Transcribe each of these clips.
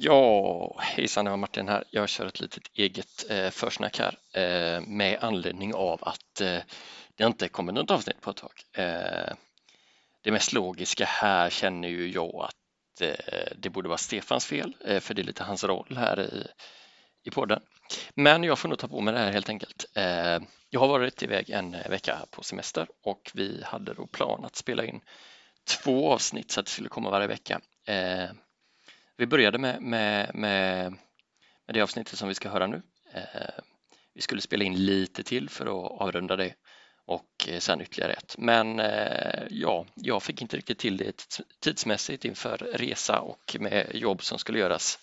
Ja, hejsan, det var Martin här. Jag kör ett litet eget eh, försnack här eh, med anledning av att eh, det inte kommit något avsnitt på ett tag. Eh, det mest logiska här känner ju jag att eh, det borde vara Stefans fel, eh, för det är lite hans roll här i, i podden. Men jag får nog ta på mig det här helt enkelt. Eh, jag har varit iväg en eh, vecka på semester och vi hade då plan att spela in två avsnitt så att det skulle komma varje vecka. Eh, vi började med, med, med, med det avsnittet som vi ska höra nu. Eh, vi skulle spela in lite till för att avrunda det och eh, sen ytterligare ett. Men eh, ja, jag fick inte riktigt till det tidsmässigt inför resa och med jobb som skulle göras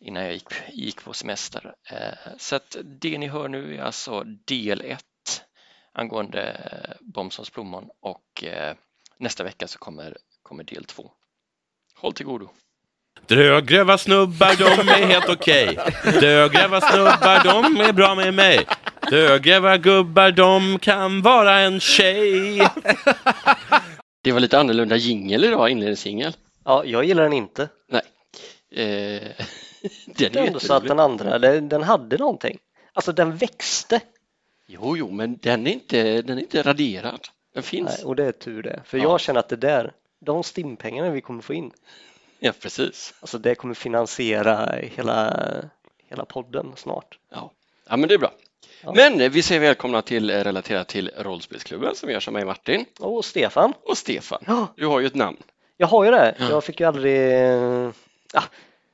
innan jag gick, gick på semester. Eh, så att det ni hör nu är alltså del 1 angående Bomsons plommon och nästa vecka så kommer, kommer del 2. Håll till godo! Drögröva snubbar, de är helt okej. Okay. Dögräva snubbar, de är bra med mig. Dögräva gubbar, de kan vara en tjej. Det var lite annorlunda jingel idag, inledningsjingel. Ja, jag gillar den inte. Nej. Eh, den är ändå så att den andra, den, den hade någonting. Alltså den växte. Jo, jo, men den är inte, den är inte raderad. Den finns. Nej, och det är tur det. För ja. jag känner att det där, de stimpengarna vi kommer få in, Ja, precis. Alltså det kommer finansiera hela, hela podden snart. Ja, ja men det är bra. Ja. Men vi säger välkomna till Relaterat till rollspelsklubben som görs av mig Martin. Och Stefan. Och Stefan. Ja. Du har ju ett namn. Jag har ju det. Ja. Jag fick ju aldrig... Ja,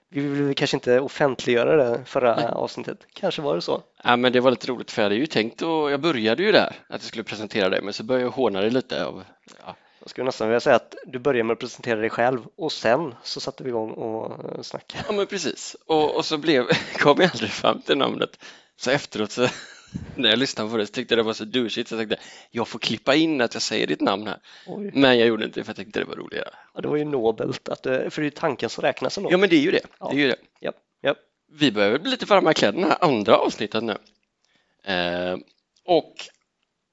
vi ville kanske inte offentliggöra det förra Nej. avsnittet. Kanske var det så. Ja, men det var lite roligt för jag hade ju tänkt och jag började ju där att jag skulle presentera dig men så började jag håna dig lite av ja, jag skulle nästan vilja säga att du började med att presentera dig själv och sen så satte vi igång och eh, snackade. Ja men precis och, och så blev, kom jag aldrig fram till namnet. Så efteråt så när jag lyssnade på det så tyckte jag det var så douchigt så jag tänkte jag får klippa in att jag säger ditt namn här. Oj. Men jag gjorde inte det för jag tyckte det var roligare. Ja, det var ju nobelt, att, för det är ju tanken som räknas ändå. Ja men det är ju det. Ja. det, är ju det. Ja. Ja. Vi behöver bli lite varma i kläderna andra avsnittet nu. Eh, och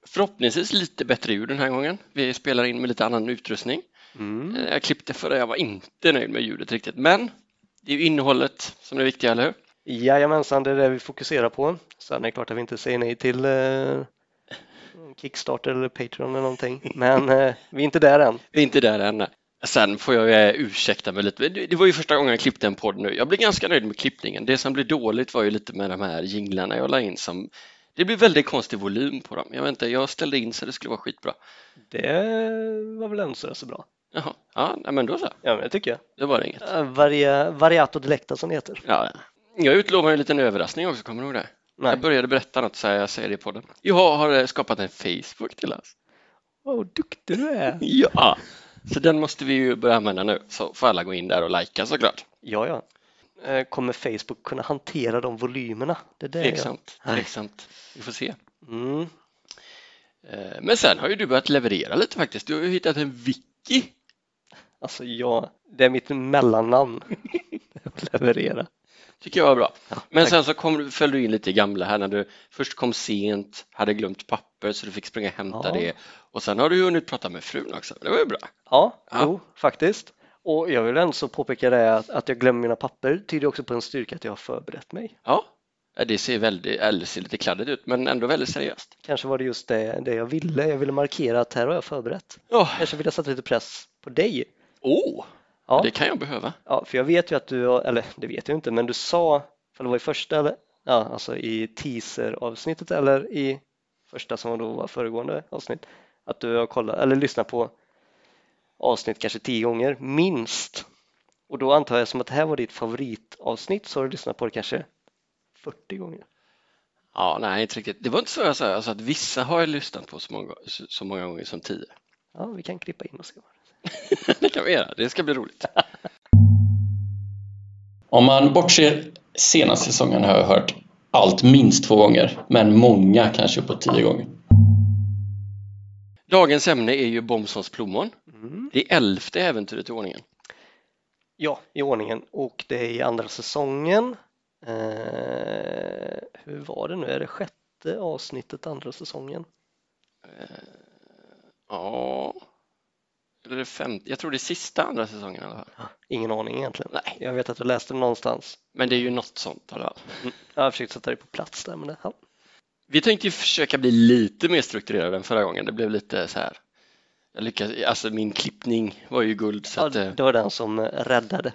Förhoppningsvis lite bättre ljud den här gången. Vi spelar in med lite annan utrustning. Mm. Eh, jag klippte förra, jag var inte nöjd med ljudet riktigt, men det är ju innehållet som är det viktiga, eller hur? Jajamensan, det är det vi fokuserar på. Sen är det klart att vi inte säger nej till eh, Kickstarter eller Patreon eller någonting, men eh, vi är inte där än. Vi är inte där än. Sen får jag ursäkta mig lite. Det var ju första gången jag klippte en podd nu. Jag blev ganska nöjd med klippningen. Det som blev dåligt var ju lite med de här jinglarna jag la in som det blir väldigt konstig volym på dem. Jag vet inte, jag ställde in så det skulle vara skitbra. Det var väl ändå så bra. Jaha, ja men då så. Ja, men det tycker jag. Det var det inget. Varia, variato delecta som det heter. Ja, jag utlovar en liten överraskning också, kommer du ihåg det? Nej. Jag började berätta något så här, jag säger det i podden. Jag har skapat en Facebook till oss. Vad duktig du är! ja, så den måste vi ju börja använda nu, så får alla gå in där och likea såklart. Ja, ja. Eh, kommer Facebook kunna hantera de volymerna? Det är det tveksamt, jag... Vi får se. Mm. Eh, men sen har ju du börjat leverera lite faktiskt. Du har ju hittat en wiki. Alltså ja, det är mitt mellannamn. leverera. Tycker jag var bra. Ja, Men sen så kom, föll du in lite i gamla här när du först kom sent, hade glömt papper så du fick springa och hämta ja. det och sen har du hunnit prata med frun också. Det var ju bra. Ja, ja. Jo, faktiskt. Och jag vill ändå påpeka det att, att jag glömmer mina papper tyder också på en styrka att jag har förberett mig. Ja, det ser, väldigt, eller ser lite kladdigt ut men ändå väldigt seriöst. Kanske var det just det, det jag ville. Jag ville markera att här har jag förberett. Oh. Kanske vill jag sätta lite press på dig. Åh, oh. ja. det kan jag behöva. Ja, för jag vet ju att du, eller det vet jag inte, men du sa, för det var i första, eller, ja, alltså i teaser-avsnittet eller i första som då var föregående avsnitt, att du har kollat, eller lyssnat på avsnitt kanske tio gånger, minst. Och då antar jag som att det här var ditt favoritavsnitt så har du lyssnat på det kanske 40 gånger. Ja, nej, inte riktigt. Det var inte så jag sa, alltså att vissa har jag lyssnat på så många, så många gånger som tio. Ja, vi kan klippa in och se Det kan vi göra, det ska bli roligt. Om man bortser senaste säsongen har jag hört allt minst två gånger, men många kanske på tio gånger. Dagens ämne är ju Bomsons plommon. Mm. Det elfte äventyret i ordningen. Ja, i ordningen och det är i andra säsongen. Eh, hur var det nu? Är det sjätte avsnittet andra säsongen? Eh, ja, Eller det femte? Jag tror det är sista andra säsongen i alla fall. Ingen aning egentligen. Nej. Jag vet att du läste det någonstans. Men det är ju något sånt i alla fall. Mm. Jag har försökt sätta dig på plats där, men det, ja. Vi tänkte ju försöka bli lite mer strukturerade än förra gången. Det blev lite så här. Jag lyckades, alltså min klippning var ju guld. Så Ja, eh, det var den som eh, räddade.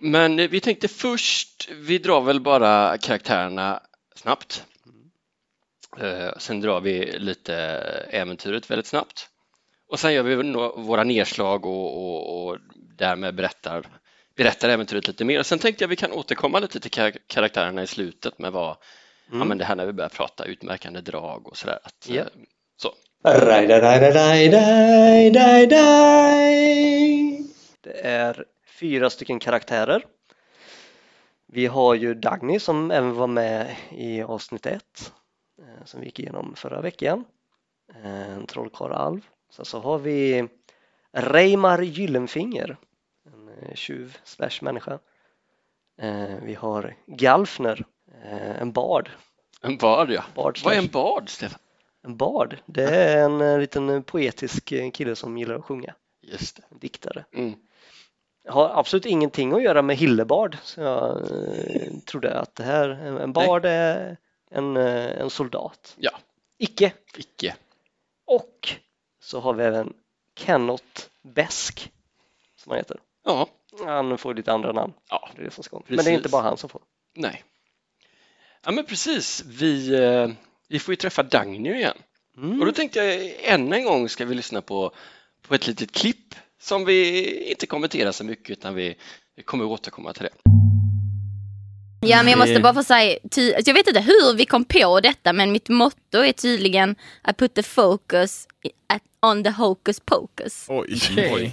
men eh, vi tänkte först, vi drar väl bara karaktärerna snabbt. Eh, Sen drar vi lite äventyret väldigt snabbt. Och sen gör vi våra nedslag och, och, och därmed berättar, berättar äventyret lite mer. Sen tänkte jag vi kan återkomma lite till kar- karaktärerna i slutet med vad, ja Mm. men det här när vi börjar prata utmärkande drag och sådär. Att, Ja. eh, Så. Det är fyra stycken karaktärer. Vi har ju Dagny som även var med i avsnitt ett eh, som vi gick igenom förra veckan. Eh, En trollkarlalv. Sen så har vi Reimar Gyllenfinger, en eh, tjuv slash människa. Vi har Galfner, en bard. En bard ja. bard Vad är en bard Stefan? En bard, det är en eh, liten poetisk eh, kille som gillar att sjunga, Just det. en diktare. Mm. har absolut ingenting att göra med Hillebard. Så jag eh, trodde att det här, en bard är en, eh, en soldat. Ja. Icke. Icke. Och så har vi även Kenneth Besk som han heter. Ja, Han får lite andra namn. ja, Det är det som ska. Men det är inte Precis. bara han som får. nej. Ja men precis, vi, eh, vi får ju träffa Dagny igen. Mm. Och då tänkte jag än en gång ska vi lyssna på, på ett litet klipp som vi inte kommenterar så mycket utan vi, vi kommer återkomma till det. Ja men jag måste bara få säga, ty- alltså, jag vet inte hur vi kom på detta men mitt motto är tydligen I put the focus at, on the hocus pocus. Oj, oj.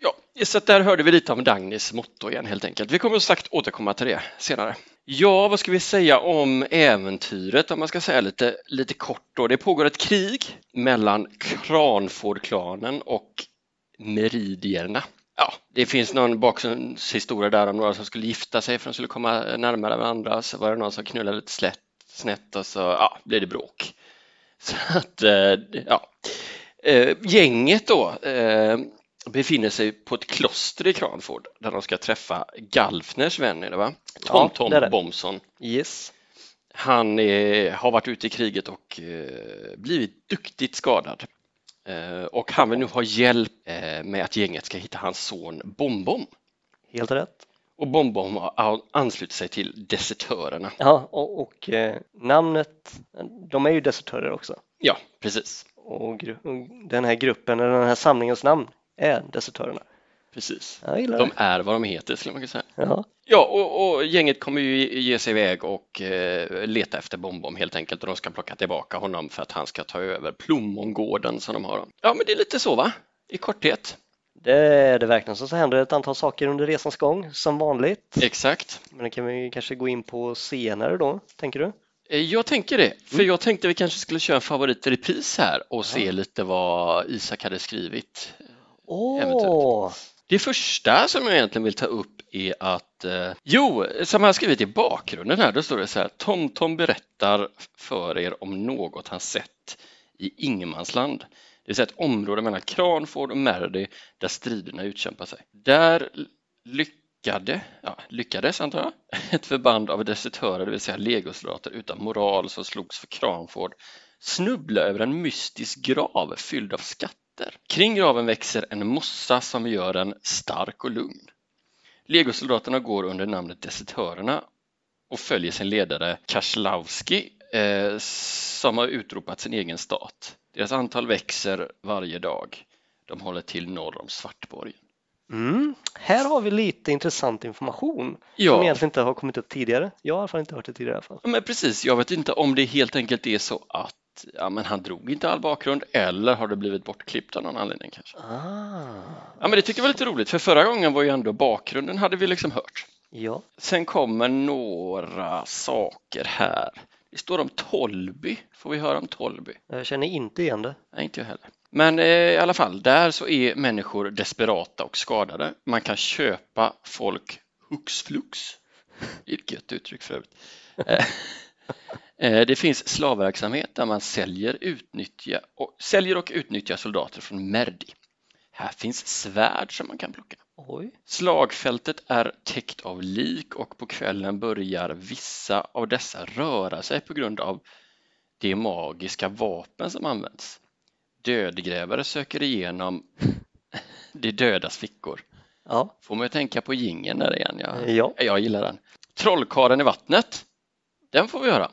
Ja, så där hörde vi lite om Dagnys motto igen helt enkelt. Vi kommer sagt återkomma till det senare. Ja, vad ska vi säga om äventyret om man ska säga lite, lite kort då. Det pågår ett krig mellan Kranford-klanen och Meridierna. Ja, det finns någon bakgrundshistoria där om några som skulle gifta sig för att de skulle komma närmare varandra. Så var det någon som knullade lite slätt, snett och så ja, blev det bråk. Så att, eh, ja. Eh, gänget då eh, befinner sig på ett kloster i Kranford där de ska träffa Galfners vän, är det va? Tom Ja. Bomson. Yes. Han är, har varit ute i kriget och eh, blivit duktigt skadad. Eh, och han vill nu ha hjälp eh, med att gänget ska hitta hans son Bombom. Helt rätt. Och Bombom har anslutit sig till desertörerna. Ja, och, och eh, namnet, de är ju desertörer också. Ja, precis. Och den här gruppen, eller den här samlingens namn är desertörerna. precis. De är vad de heter skulle man kunna säga. Ja. Ja, och, och gänget kommer ju ge sig iväg och eh, leta efter Bombom helt enkelt och de ska plocka tillbaka honom för att han ska ta över Plommongården som de har. Ja, men det är lite så va? I korthet. Det är det verkligen. Så, så händer ett antal saker under resans gång, som vanligt. Exakt. Men det kan vi kanske gå in på senare då, tänker du? Eh, Jag tänker det, för jag tänkte vi kanske skulle köra en favorit i repris här och se lite vad Isak hade skrivit. Äventyret. Det första som jag egentligen vill ta upp är att, eh, jo, som han har skrivit i bakgrunden här, då står det så här, Tom Tom berättar för er om något han sett i Ingenmansland. Det vill säga ett område mellan Kranford och Merdy där striderna utkämpar sig. Där lyckade, ja, lyckades antar jag, ett förband av desertörer, det vill säga legosoldater utan moral som slogs för Kranford, snubbla över en mystisk grav fylld av skatter. Kring graven växer en mossa som gör den stark och lugn. Legosoldaterna går under namnet Desertörerna och följer sin ledare Kaslowski eh, som har utropat sin egen stat. Deras antal växer varje dag. De håller till norr om Svartborg. Mm. Här har vi lite intressant information som Ja, egentligen inte har kommit upp tidigare. Jag har i alla fall inte hört det tidigare i alla fall. Men precis. Jag vet inte om det helt enkelt är så att ja, men han drog inte all bakgrund eller har det blivit bortklippt av någon anledning kanske. Ah. Ja, men det tycker jag var lite roligt för förra gången var ju ändå bakgrunden hade vi liksom hört. Ja. Sen kommer några saker här. Det står om Tolby. Får vi höra om Tolby? Jag känner inte igen det. Nej, inte jag heller. Men eh, i alla fall, där så är människor desperata och skadade. Man kan köpa folk hux flux. Det är ett gött uttryck för övrigt. Eh, Det finns slavverksamhet där man säljer, utnyttja och, säljer och utnyttjar soldater från Merdi. Här finns svärd som man kan plocka. Oj. Slagfältet är täckt av lik och på kvällen börjar vissa av dessa röra sig på grund av de magiska vapen som används. Dödgrävare söker igenom de dödas fickor. Ja. Får man ju tänka på gingen där igen. Jag, Ja. jag gillar den. Trollkaren i vattnet. Den får vi höra.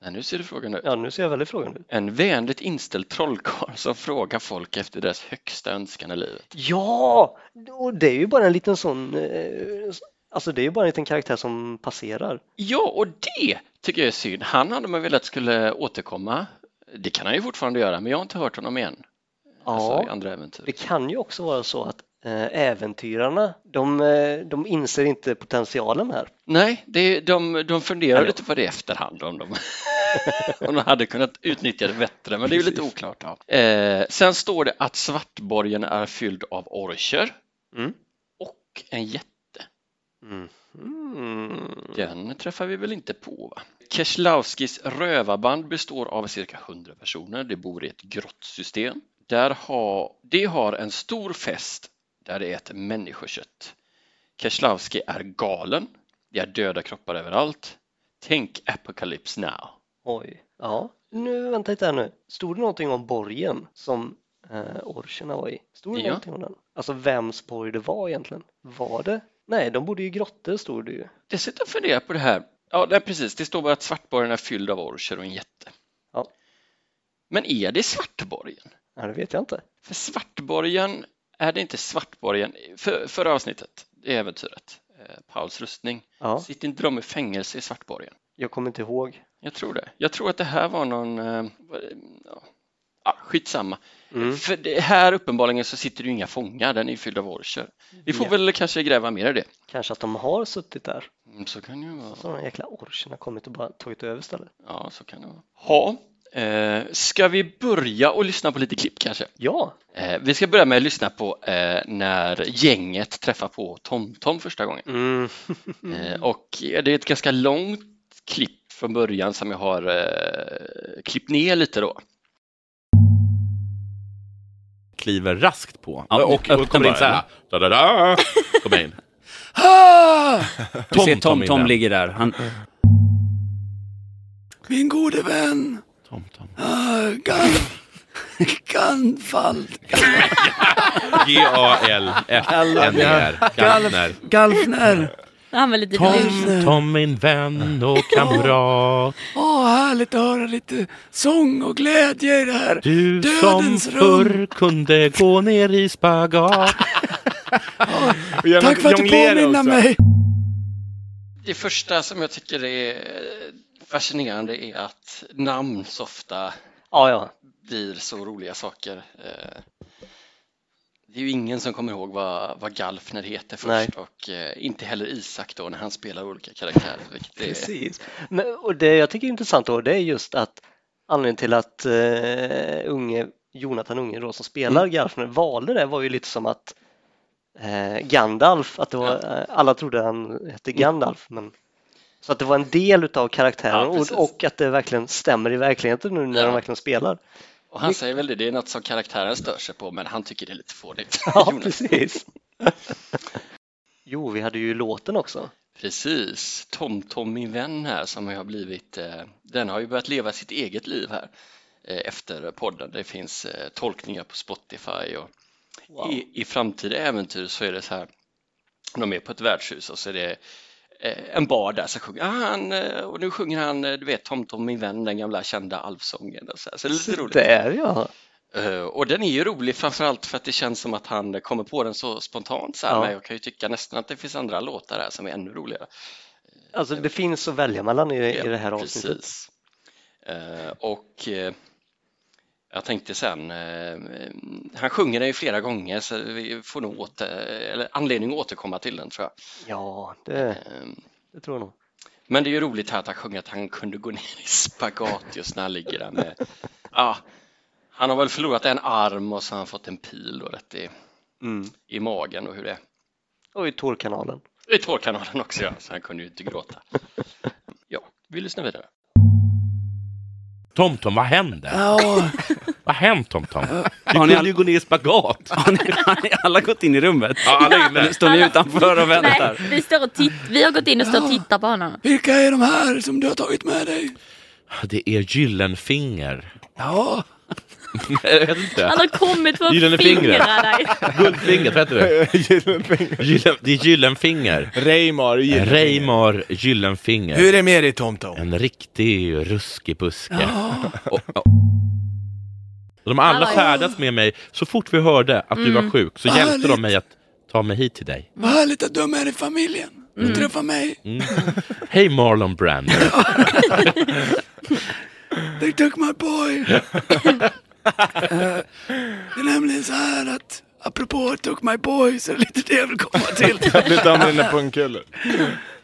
Men nu ser det frågan ut. ja, nu ser jag väldigt frågan ut. En vänligt inställd trollkarl som frågar folk efter deras högsta önskan i livet. Ja! Och det är ju bara en liten sån, eh, alltså det är ju bara en liten karaktär som passerar. Ja, och det tycker jag är synd. Han hade man velat skulle återkomma. Det kan han ju fortfarande göra, men jag har inte hört honom igen. Alltså Ja, andra äventyr. det kan ju också vara så att äventyrarna, de, eh, de inser inte potentialen här. Nej, det, de, de funderar lite på det i efterhand om de, om de hade kunnat utnyttja det bättre, men det är lite oklart. Ja. Eh, sen står det att Svartborgen är fylld av orcher Mm. och en jätte. Mm. Mm. Den träffar vi väl inte på? va? Keslowskis rövarband består av cirka 100 personer. Det bor i ett grottsystem. Där har, det har en stor fest där det äter människokött. Keslowski är galen. Det är döda kroppar överallt. Tänk Apocalypse Now. Oj. Ja, nu vänta lite här nu. Stod det någonting om borgen som eh, orcherna var i? Stod det Ja. någonting om den? Alltså vems borg det var egentligen? Var det? Nej, de bodde i grottor stod det ju. Dessutom funderar jag på det här. Ja, det är precis. Det står bara att Svartborgen är fylld av orcher och en jätte. Ja. Men är det Svartborgen? Ja, det vet jag inte. För Svartborgen, är det inte Svartborgen, för, förra avsnittet, det är äventyret, eh, Pauls rustning, Ja, sitter inte de i fängelse i Svartborgen? jag kommer inte ihåg. Jag tror det. Jag tror att det här var någon, eh, ja, skitsamma. Mm. För det här uppenbarligen så sitter det ju inga fångar, den är fylld av orcher. Vi får Ja. väl kanske gräva mer i det. Kanske att de har suttit där. Mm, Så kan det ju vara. Så de jäkla orcherna kommit och bara tagit över stället. Ja, så kan det vara. Ha. Eh, ska vi börja och lyssna på lite klipp kanske? Ja, Eh, vi ska börja med att lyssna på eh, när gänget träffar på TomTom första gången. mm. Eh, och det är ett ganska långt klipp från början som jag har eh, klippt ner lite då. Kliver raskt på. Ja, och, och kommer in så här. Da, da, da, kommer in. Ah! Du ser Tom, Tom, Tom ligger där. Han... Min gode vän, Tom, Tom. ah, Gan... Ganfald. G-A-L-F-N-E-R. Galfner. Galfner. Han var lite Tom. Tom min vän och kamrat. Åh, härligt att höra lite sång och glädje i det här. Du som Dödens rum. förr kunde gå ner i spagat. Tack för att du påminner mig. Det första som jag tycker är fascinerande är att namn så ofta ja, ja. blir så roliga saker. Eh, Det är ju ingen som kommer ihåg vad, vad Galfner heter först Nej. och eh, inte heller Isak då när han spelar olika karaktärer. Precis. Men, och det jag tycker är intressant då, det är just att anledningen till att uh, unge, Jonathan Unge då, som spelar Mm. Garfner valde det var ju lite som att eh, Gandalf, att var, eh, alla trodde han hette Gandalf. Men, så att det var en del utav karaktären Ja, och, och att det verkligen stämmer i verkligheten nu när Ja. de verkligen spelar. och han säger väl det, det är något som karaktären stör sig på men han tycker det är lite fånigt. Ja, precis. jo, vi hade ju låten också. Precis, Tom Tom min vän här som har blivit, eh, den har ju börjat leva sitt eget liv här eh, efter podden. Det finns eh, tolkningar på Spotify och Wow. i, i framtida äventyr så är det så här, de är på ett värdshus och så är det en bar där så sjunger ah, han eh, och nu sjunger han, eh, du vet Tom Tom min vän, den gamla kända alvsången och så, här. så det är lite roligt. Där ja. Eh, Och den är ju rolig framförallt för att det känns som att han kommer på den så spontant så här, Ja. men jag kan ju tycka nästan att det finns andra låtar här som är ännu roligare. Alltså det finns att välja mellan i, i det här Ja, avsnittet. Precis. Eh, och eh, jag tänkte sen, eh, han sjunger den ju flera gånger så vi får nog åter, eller anledning att återkomma till den tror jag. Ja, det, Eh, det tror jag nog. men det är ju roligt här att han sjunger att han kunde gå ner i spagat just när han ligger där med, ja, han har väl förlorat en arm och så har han fått en pil och rätt i, Mm. i magen och hur det är. Och i tårkanalen. I tårkanalen också ja, så han kunde ju inte gråta. Ja, vi lyssnar vidare. Tom, Tom, vad händer? Ja, Vad har hänt TomTom? Du Har kunde ju gå ner i spagat. har, ni, har ni alla gått in i rummet? Ja, alla är inne. Står ni utanför och väntar? Nej, vi, står och titt- vi har gått in och står och tittar på honom. Vilka är de här som du har tagit med dig? Det är Gyllenfinger. Ja, Jag vet inte. Han har kommit för Gyllene att fingret. fingra dig. Guldfingret, vad heter det? Gyllenfinger. Gyllen, det är Gyllenfinger. Reimar Gyllenfinger. Reimar Gyllenfinger. Hur är det med dig TomTom? En riktig ruskig buske. ja. Och, de alla Hallå. färdats med mig. Så fort vi hörde att du var sjuk så Vad hjälpte de mig att ta mig hit till dig. Vad härligt att du är med i familjen. Du träffar mig. Mm. Hej Marlon Brando. They took my boy. Eh, det är nämligen så här att apropå took my boy så är det lite det jag vill komma till. Lite om dina pungkulor.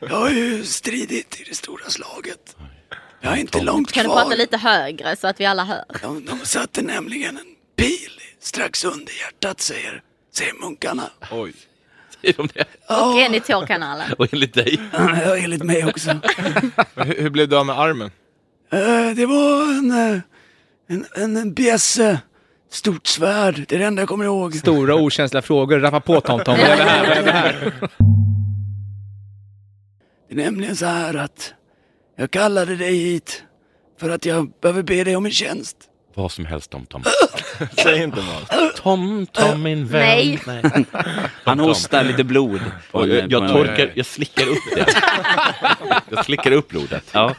Jag har ju stridit i det stora slaget. Jag är inte långt Kan du kvar. prata lite högre så att vi alla hör? De, de satte nämligen en pil strax under hjärtat säger, säger munkarna. Oj. Säger de det? Och en i tårkanalen. Och enligt dig? Ja, enligt mig också. Hur, hur blev du av med armen? Eh, det var en, eh, en, en, en bjässe. Stort svärd, det är det enda jag kommer ihåg. Stora okänsliga frågor. Rappa på TomTom. Vad gör vi här? Vad gör vi här? Det är nämligen så här att jag kallade dig hit för att jag behöver be dig om en tjänst. Vad som helst TomTom. Säg inte något. Tom, Tom min vän. Nej. Han hostar lite blod. på Och jag, jag torkar, jag slickar upp det. Jag slickar upp blodet. Ja.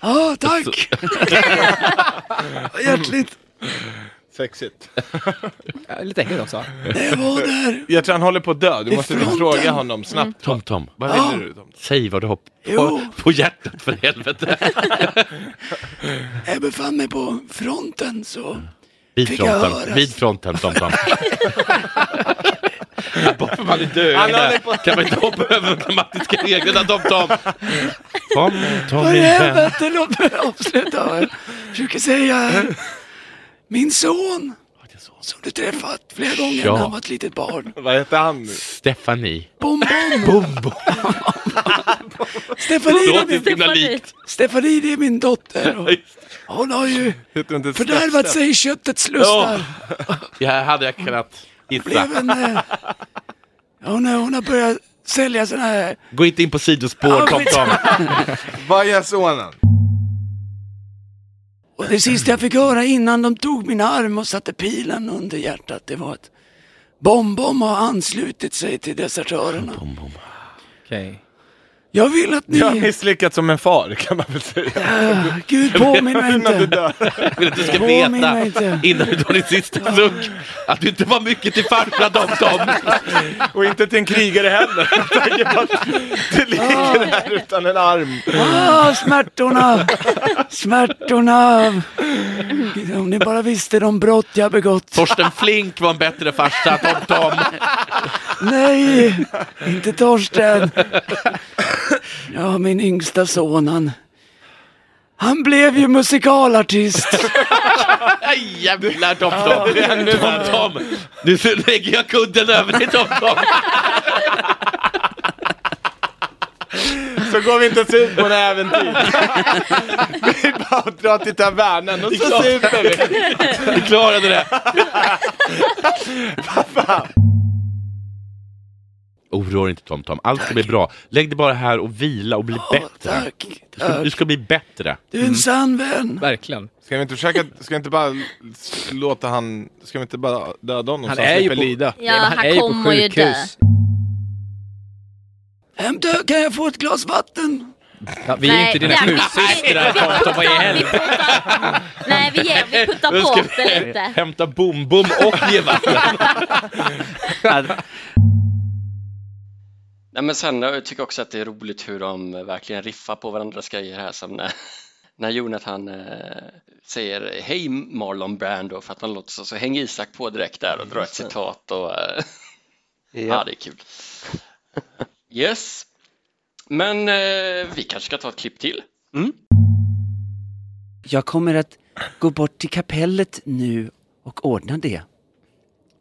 Ja, tack! Vad Hjärtligt. Sexigt. Ja, Lite äckligt också. När jag var där. Jag tror han håller på att dö. Du måste fråga honom snabbt. Tom, Tom. Vad Ja. ville du? Tom? Säg vad du har på, Jo. på hjärtat för helvete. Jag befann mig på fronten så Vid Fick jag fronten, höra? vid fronten Tom Tom. Bara för man är död Han håller på- kan man inte hoppa över de grammatiska reglerna Tom Tom. Tom, Tom i min vän. helvete, låt mig avsluta. Jag försöker säga här. Min son, som du träffat flera gånger Ja. när han var ett litet barn. Vad heter han? Stephanie. Bom, bom. Stefanie, Det det är min, så himla likt. Stefanie, det är min dotter. Och hon har ju fördärvat sig i köttets lustar. Ja, hade jag kunnat gissa. eh, hon, har- hon har börjat sälja såna här... Gå inte in på sidospår Ja, Tom skit. Tom. Vad gör sonen? Och det sista jag fick höra innan de tog min arm och satte pilen under hjärtat, det var att Bom-Bom har anslutit sig till desertörerna. Bom, bom. Okej. Jag vill att ni... Jag har misslyckats som en far kan man väl säga. Ah, Gud, påminn mig inte. Jag vill att du ska veta inte. innan du tar din sista suck att du inte var mycket till farsa Tom Tom. Och inte till en krigare heller. Du ligger här utan en arm. Ah, smärtorna! Smärtorna! Om ni bara visste de brott jag begått. Torsten Flink var en bättre farsa Tom Tom. Nej, inte Torsten. Ja, min yngsta son, han, han blev ju musikalartist. Jävlar Tom Tom. Tom Tom. Nu lägger jag kudden över dig Tom Tom. Så går vi inte ut på en äventyr. Vi bara drar till tavernen och så super vi. Vi klarade det. Oroa dig inte Tom Tom, allt ska bli bra. Lägg dig bara här och vila och bli Ja, bättre. tack, Du ska, du tack. ska bli bättre. Du är en sann vän. Verkligen. Ska vi inte försöka, ska vi inte bara låta han, ska vi inte bara döda honom Han så är ju slipper på- lida? Ja, men han är ju på sjukhus. Hämta, kan jag få ett glas vatten? Ja, vi är inte dina nej, sjuksystrar vi- TomTom. Vad i helvete? Nej, vi, ger, vi puttar bort det lite. Hämta bom bom och ge vatten. Nej, men sen jag tycker jag också att det är roligt hur de verkligen riffar på varandras grejer här som när, när Jonathan eh, säger hej Marlon Brando för att han låter så, så hänger Isak på direkt där och drar ett citat och eh, ja, Ja. det är kul. Yes, men eh, vi kanske ska ta ett klipp till. Jag kommer att gå bort till kapellet nu och ordna det.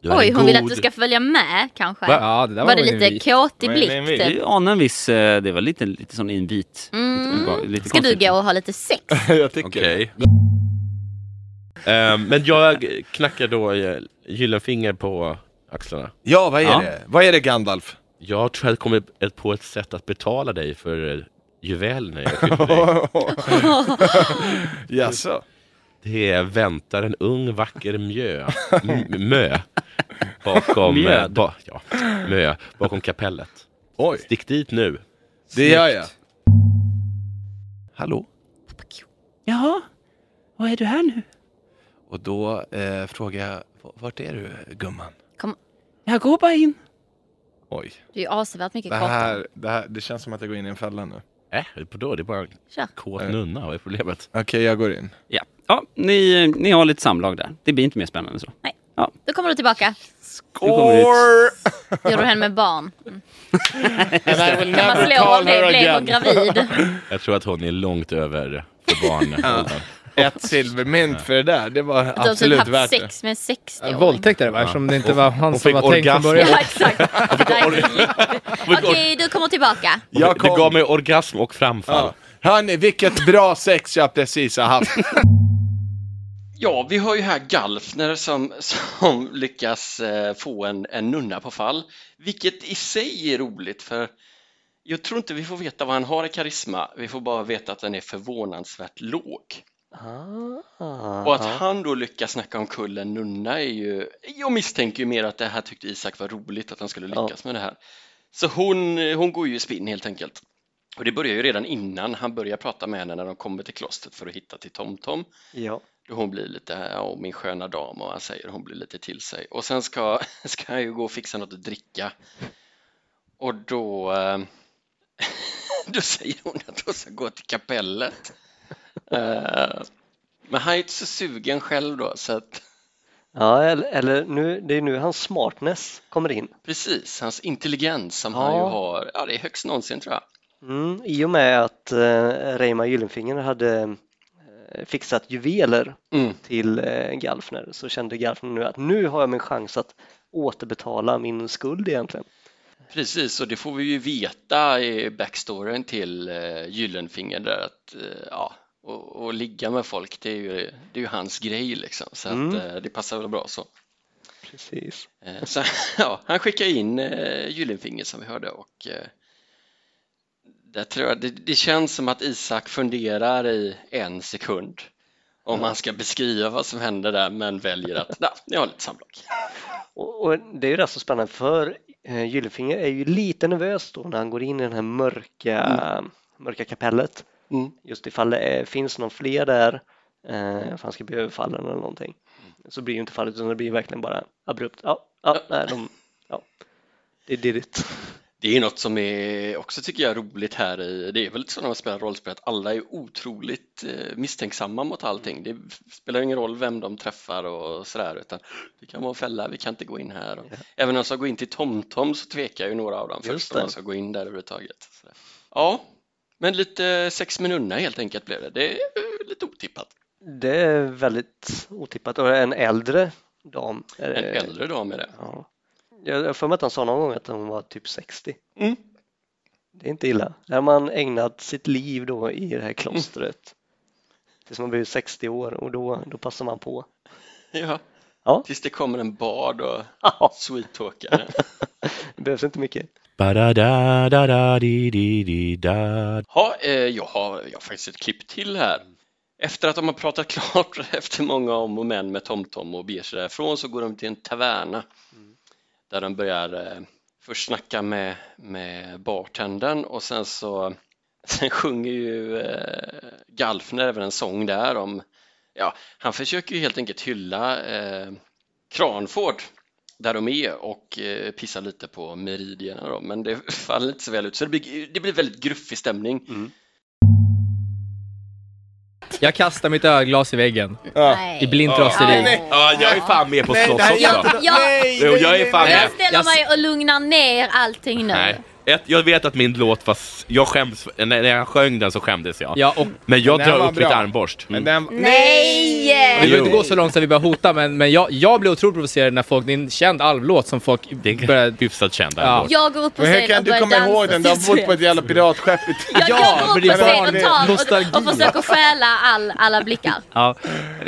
Oj, hon vill god- att du ska följa med kanske. Va? Ja, det där Var var, det lite kåt i blick vit? typ? Anar en viss, eh, det var lite, lite sån invit. Mm. Lite, lite Ska du gå och ha lite sex? Jag tycker Okej. Eh, men jag knackar då eh, Gyllenfinger på axlarna. Ja, vad är Ja. det? Vad är det Gandalf? Jag tror jag kommer på ett sätt att betala dig för eh, juvelerna jag dig. Jaså? Det är väntar en ung vacker mjö, m- mö bakom, Mjöd. ba, ja, mö, bakom kapellet. Oj, Stick dit nu. det gör jag. Hallå? Jaha, vad är du här nu? Och då eh, frågar jag, vart är du gumman? Jag går bara in. Oj, Du är ju avsevärt mycket det kortare. här, det här, det känns som att jag går in i en fälla nu. Äh, då, det är bara en kåt nunna, vad är problemet? Okej, jag går in. Ja, ja ni, ni har lite samlag där. Det blir inte mer spännande så. Då kommer du tillbaka. kommer ut. Gör du henne med barn? Mm. And I will man never slå call det her blev hon gravid? Jag tror att hon är långt över för barn. Ett silvermynt för det där, det var Du har typ absolut värt det. sex med en 60-åring. Våldtäkt är det va? Eftersom det inte var han som var tänkt från början. Ja, exakt. Det Okej, du kommer tillbaka. Jag Du kom. gav mig orgasm och framfall. Ja. Hörni, vilket bra sex jag precis har haft. Ja, vi har ju här Galfner som, som lyckas eh, få en, en nunna på fall, vilket i sig är roligt för jag tror inte vi får veta vad han har i karisma, vi får bara veta att den är förvånansvärt låg. Ah, Och att ja. han då lyckas snacka omkull en nunna är ju, jag misstänker ju mer att det här tyckte Isak var roligt att han skulle lyckas med det här. Så hon, hon går ju i spinn helt enkelt. Och det börjar ju redan innan han börjar prata med henne när de kommer till klostret för att hitta till Tomtom. ja. Hon blir lite, ja min sköna dam och han säger hon blir lite till sig. Och sen ska, ska han ju gå och fixa något att dricka. Och då eh, då säger hon att hon ska gå till kapellet. Eh, men han är inte så sugen själv då så att ja eller, eller nu, det är nu hans smartness kommer in. precis, hans intelligens som han ju Ja. har, ja det är högst någonsin tror jag. Mm, I och med att eh, Reimar Gyllenfinger hade fixat juveler mm. till eh, Galfner så kände Galfner nu att nu har jag min chans att återbetala min skuld egentligen. Precis, och det får vi ju veta i backstoryn till eh, Gyllenfinger där att eh, ja, och, och ligga med folk det är ju, det är ju hans grej liksom så Mm. att eh, det passar väl bra så. Precis. Så ja, han skickar in Gyllenfinger som vi hörde och där tror jag, det, det känns som att Isak funderar i en sekund om han ska beskriva vad som händer där men väljer att, ja, jag har lite samlag. Och, och det är ju rätt så spännande för eh, Gyllenfinger är ju lite nervös då när han går in i det här mörka, mörka kapellet. Mm. Just ifall det är, finns någon fler där eh, för han ska bli överfallen eller någonting. Så blir ju inte fallet utan det blir verkligen bara abrupt. Ja, ja, nej, de, ja. Det did it. Det är något som är också tycker jag roligt här i, det är väl lite så när man spelar rollspel att alla är otroligt eh, misstänksamma mot allting. Det spelar ingen roll vem de träffar och sådär utan det kan vara en fälla, vi kan inte gå in här. Och, Även när de ska gå in till TomTom så tvekar ju några av dem Just först om de ska gå in där överhuvudtaget. Ja, men lite sex nunna helt enkelt blev det. Det är eh, lite otippat. Det är väldigt otippat och en äldre dam. är En äldre dam är det. Ja. Jag har för mig att han sa någon gång att hon var typ 60. Mm. Det är inte illa. Där har man ägnat sitt liv då i det här klostret. Tills man blir 60 år och då, då passar man på. Ja. Ja. Tills det kommer en bard och Ja, sweet-talkar. det behövs inte mycket. Ba-da-da-da-da-di-di-di-da. Ja, eh, jag, har, jag har faktiskt ett klipp till här. Efter att de har pratat klart efter många om och men med TomTom och beger sig därifrån så går de till en taverna där de börjar eh, först snacka med, med bartendern och sen så sen sjunger ju eh, Galfner även en sång där om ja, han försöker ju helt enkelt hylla eh, Kranford där de är och eh, pissar lite på meridierna då, men det faller inte så väl ut så det blir, det blir väldigt gruffig stämning. Mm. Jag kastar mitt ölglas i väggen. I blint Ja. raseri. Nej. Ja, jag är fan med på slåss också. jätte- Ja. Nej, Jo, jag är fan. Jag ställer Jag- mig och lugnar ner allting nu. Nej, ett, jag vet att min låt var... Jag skäms, när jag sjöng den så skämdes jag. Ja, och Men jag var drar upp bra. mitt armborst. Men Mm. den, vi Nej! behöver Jo. inte gå så långt så att vi börjar hota, men, men jag, jag blir otroligt provocerad när folk, det är en känd alvlåt som folk Det är börjar... hyfsat känd Ja. Jag går upp på men hur scen kan och du börjar komma dansa ihåg den? Du har bott på ett jävla piratskepp i Jag, jag Ja, går men upp på är scen bara och, tar, och, och försöker stjäla all, alla blickar. Ja,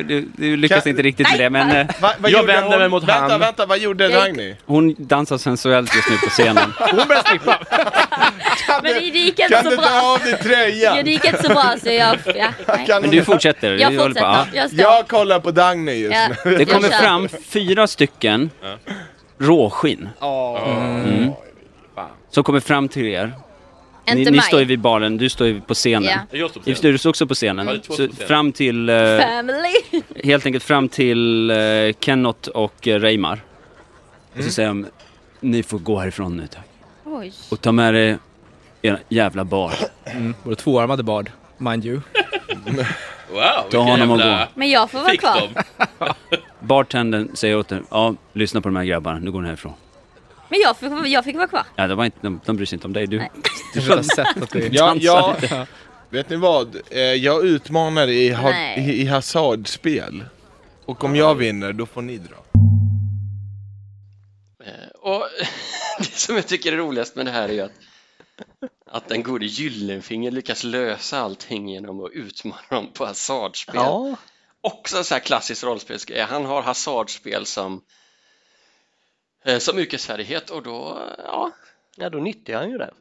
du, du lyckas Kan- inte riktigt med det, men eh, Va, vad Jag gjorde vänder hon? mig mot vänta, han. Vänta, vad gjorde Jag- Dagny? hon dansar sensuellt just nu på scenen. Hon börjar strippa! Kan Men det, gick inte kan så du ta bra. av dig Ja, tröjan? det gick inte så bra så jag... Ja, nej. Men du fortsätter. Jag du håller på. Ja. fortsätter. Jag står. Jag kollar på Dagny just Ja. nu. Det kommer kör. fram fyra stycken råskinn Mm. som kommer fram till er. Ni, Inte ni mig. står ju vid baren, du står ju på scenen. Ja. Jag står på Just scen. det, du står också på scenen. Ja, det är två Så på scenen. fram till, eh, Family. helt enkelt fram till eh, Kenneth och eh, Reimar. Och så säger de, ni får gå härifrån nu tack. Oj. Och ta med er er jävla bar. Vår tvåarmade bard, mind you. Wow, Ta honom och gå. Men jag får vara kvar. Bartendern säger åt er, ja, lyssna på de här grabbarna, nu går ni härifrån. Men jag fick, jag fick vara kvar. Ja, det var inte, de, de bryr sig inte om dig. Du, Nej. Du skulle ha sett att. Ja, ja, dansar. vet ni vad? Eh, Jag utmanar i, ha, Nej. i, i hasardspel. Och om jag vinner, då får ni dra. Eh, Och det som jag tycker är roligast med det här är ju att, att den gode Gyllenfinger lyckas lösa allting genom att utmana dem på hasardspel. Ja, Också så här klassiskt rollspelsgrej. Han har hasardspel som, eh, som yrkesfärdighet och då, ja, ja då nyttjar han ju det.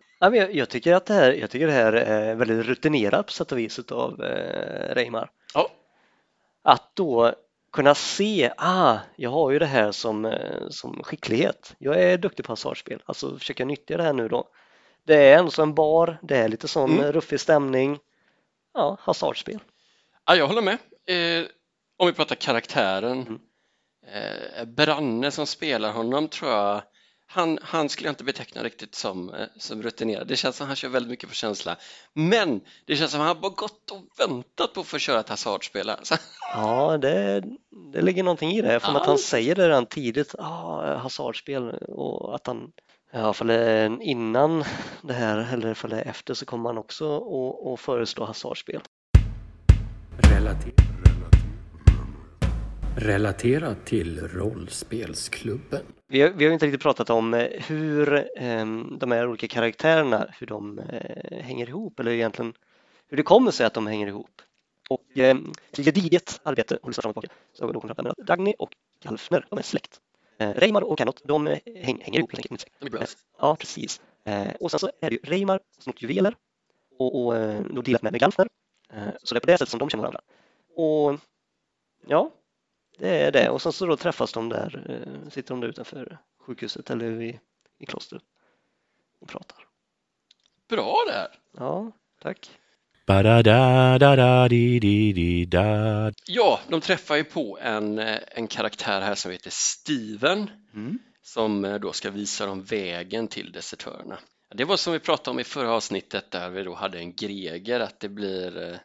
Jag, tycker att det här, jag tycker det här är väldigt rutinerat på sätt och vis utav eh, Reimar. ja Att då kunna se, ah, jag har ju det här som, eh, som skicklighet. Jag är duktig på hasardspel, alltså försöka nyttja det här nu då. Det är ändå en bar, det är lite sån Mm. mm. ruffig stämning. Ja, hasardspel. Ja, jag håller med. Eh, om vi pratar karaktären. Mm. Eh, Branne som spelar honom tror jag, han, han skulle jag inte beteckna riktigt som, eh, som rutinerad. Det känns som han kör väldigt mycket på känsla. Men det känns som han har bara gått och väntat på att få köra ett hasardspel. Alltså. Ja, det, det ligger någonting i det. För Ja. att han säger det redan tidigt, ah, hasardspel och att han Ja, för det är innan det här eller för det är efter så kommer han också att, föreslå hasardspel. Relater- Relaterat till rollspelsklubben. Vi har, vi har inte riktigt pratat om eh, hur eh, de här olika karaktärerna, hur de eh, hänger ihop eller egentligen hur det kommer sig att de hänger ihop. Och eh, gediget arbete lyssnat fram och tillbaka. Så då fram att Dagny och Galfner, de är släkt. Eh, Reimar och Kenneth, de eh, häng, hänger ihop helt enkelt. Det blir bra. Ja, precis. Eh, och sen så är det ju Reimar som snott juveler och, och eh, då delat med, med Galfner. Eh, så det är på det sättet som de känner varandra. Och ja, det är det. Och sen så då träffas de där, eh, sitter de där utanför sjukhuset eller i, i klostret och pratar. Bra där! Ja, tack. Ja, de träffar ju på en, eh, en karaktär här som heter Steven Mm. som eh, då ska visa dem vägen till desertörerna. Det var som vi pratade om i förra avsnittet där vi då hade en Greger, att det blir eh,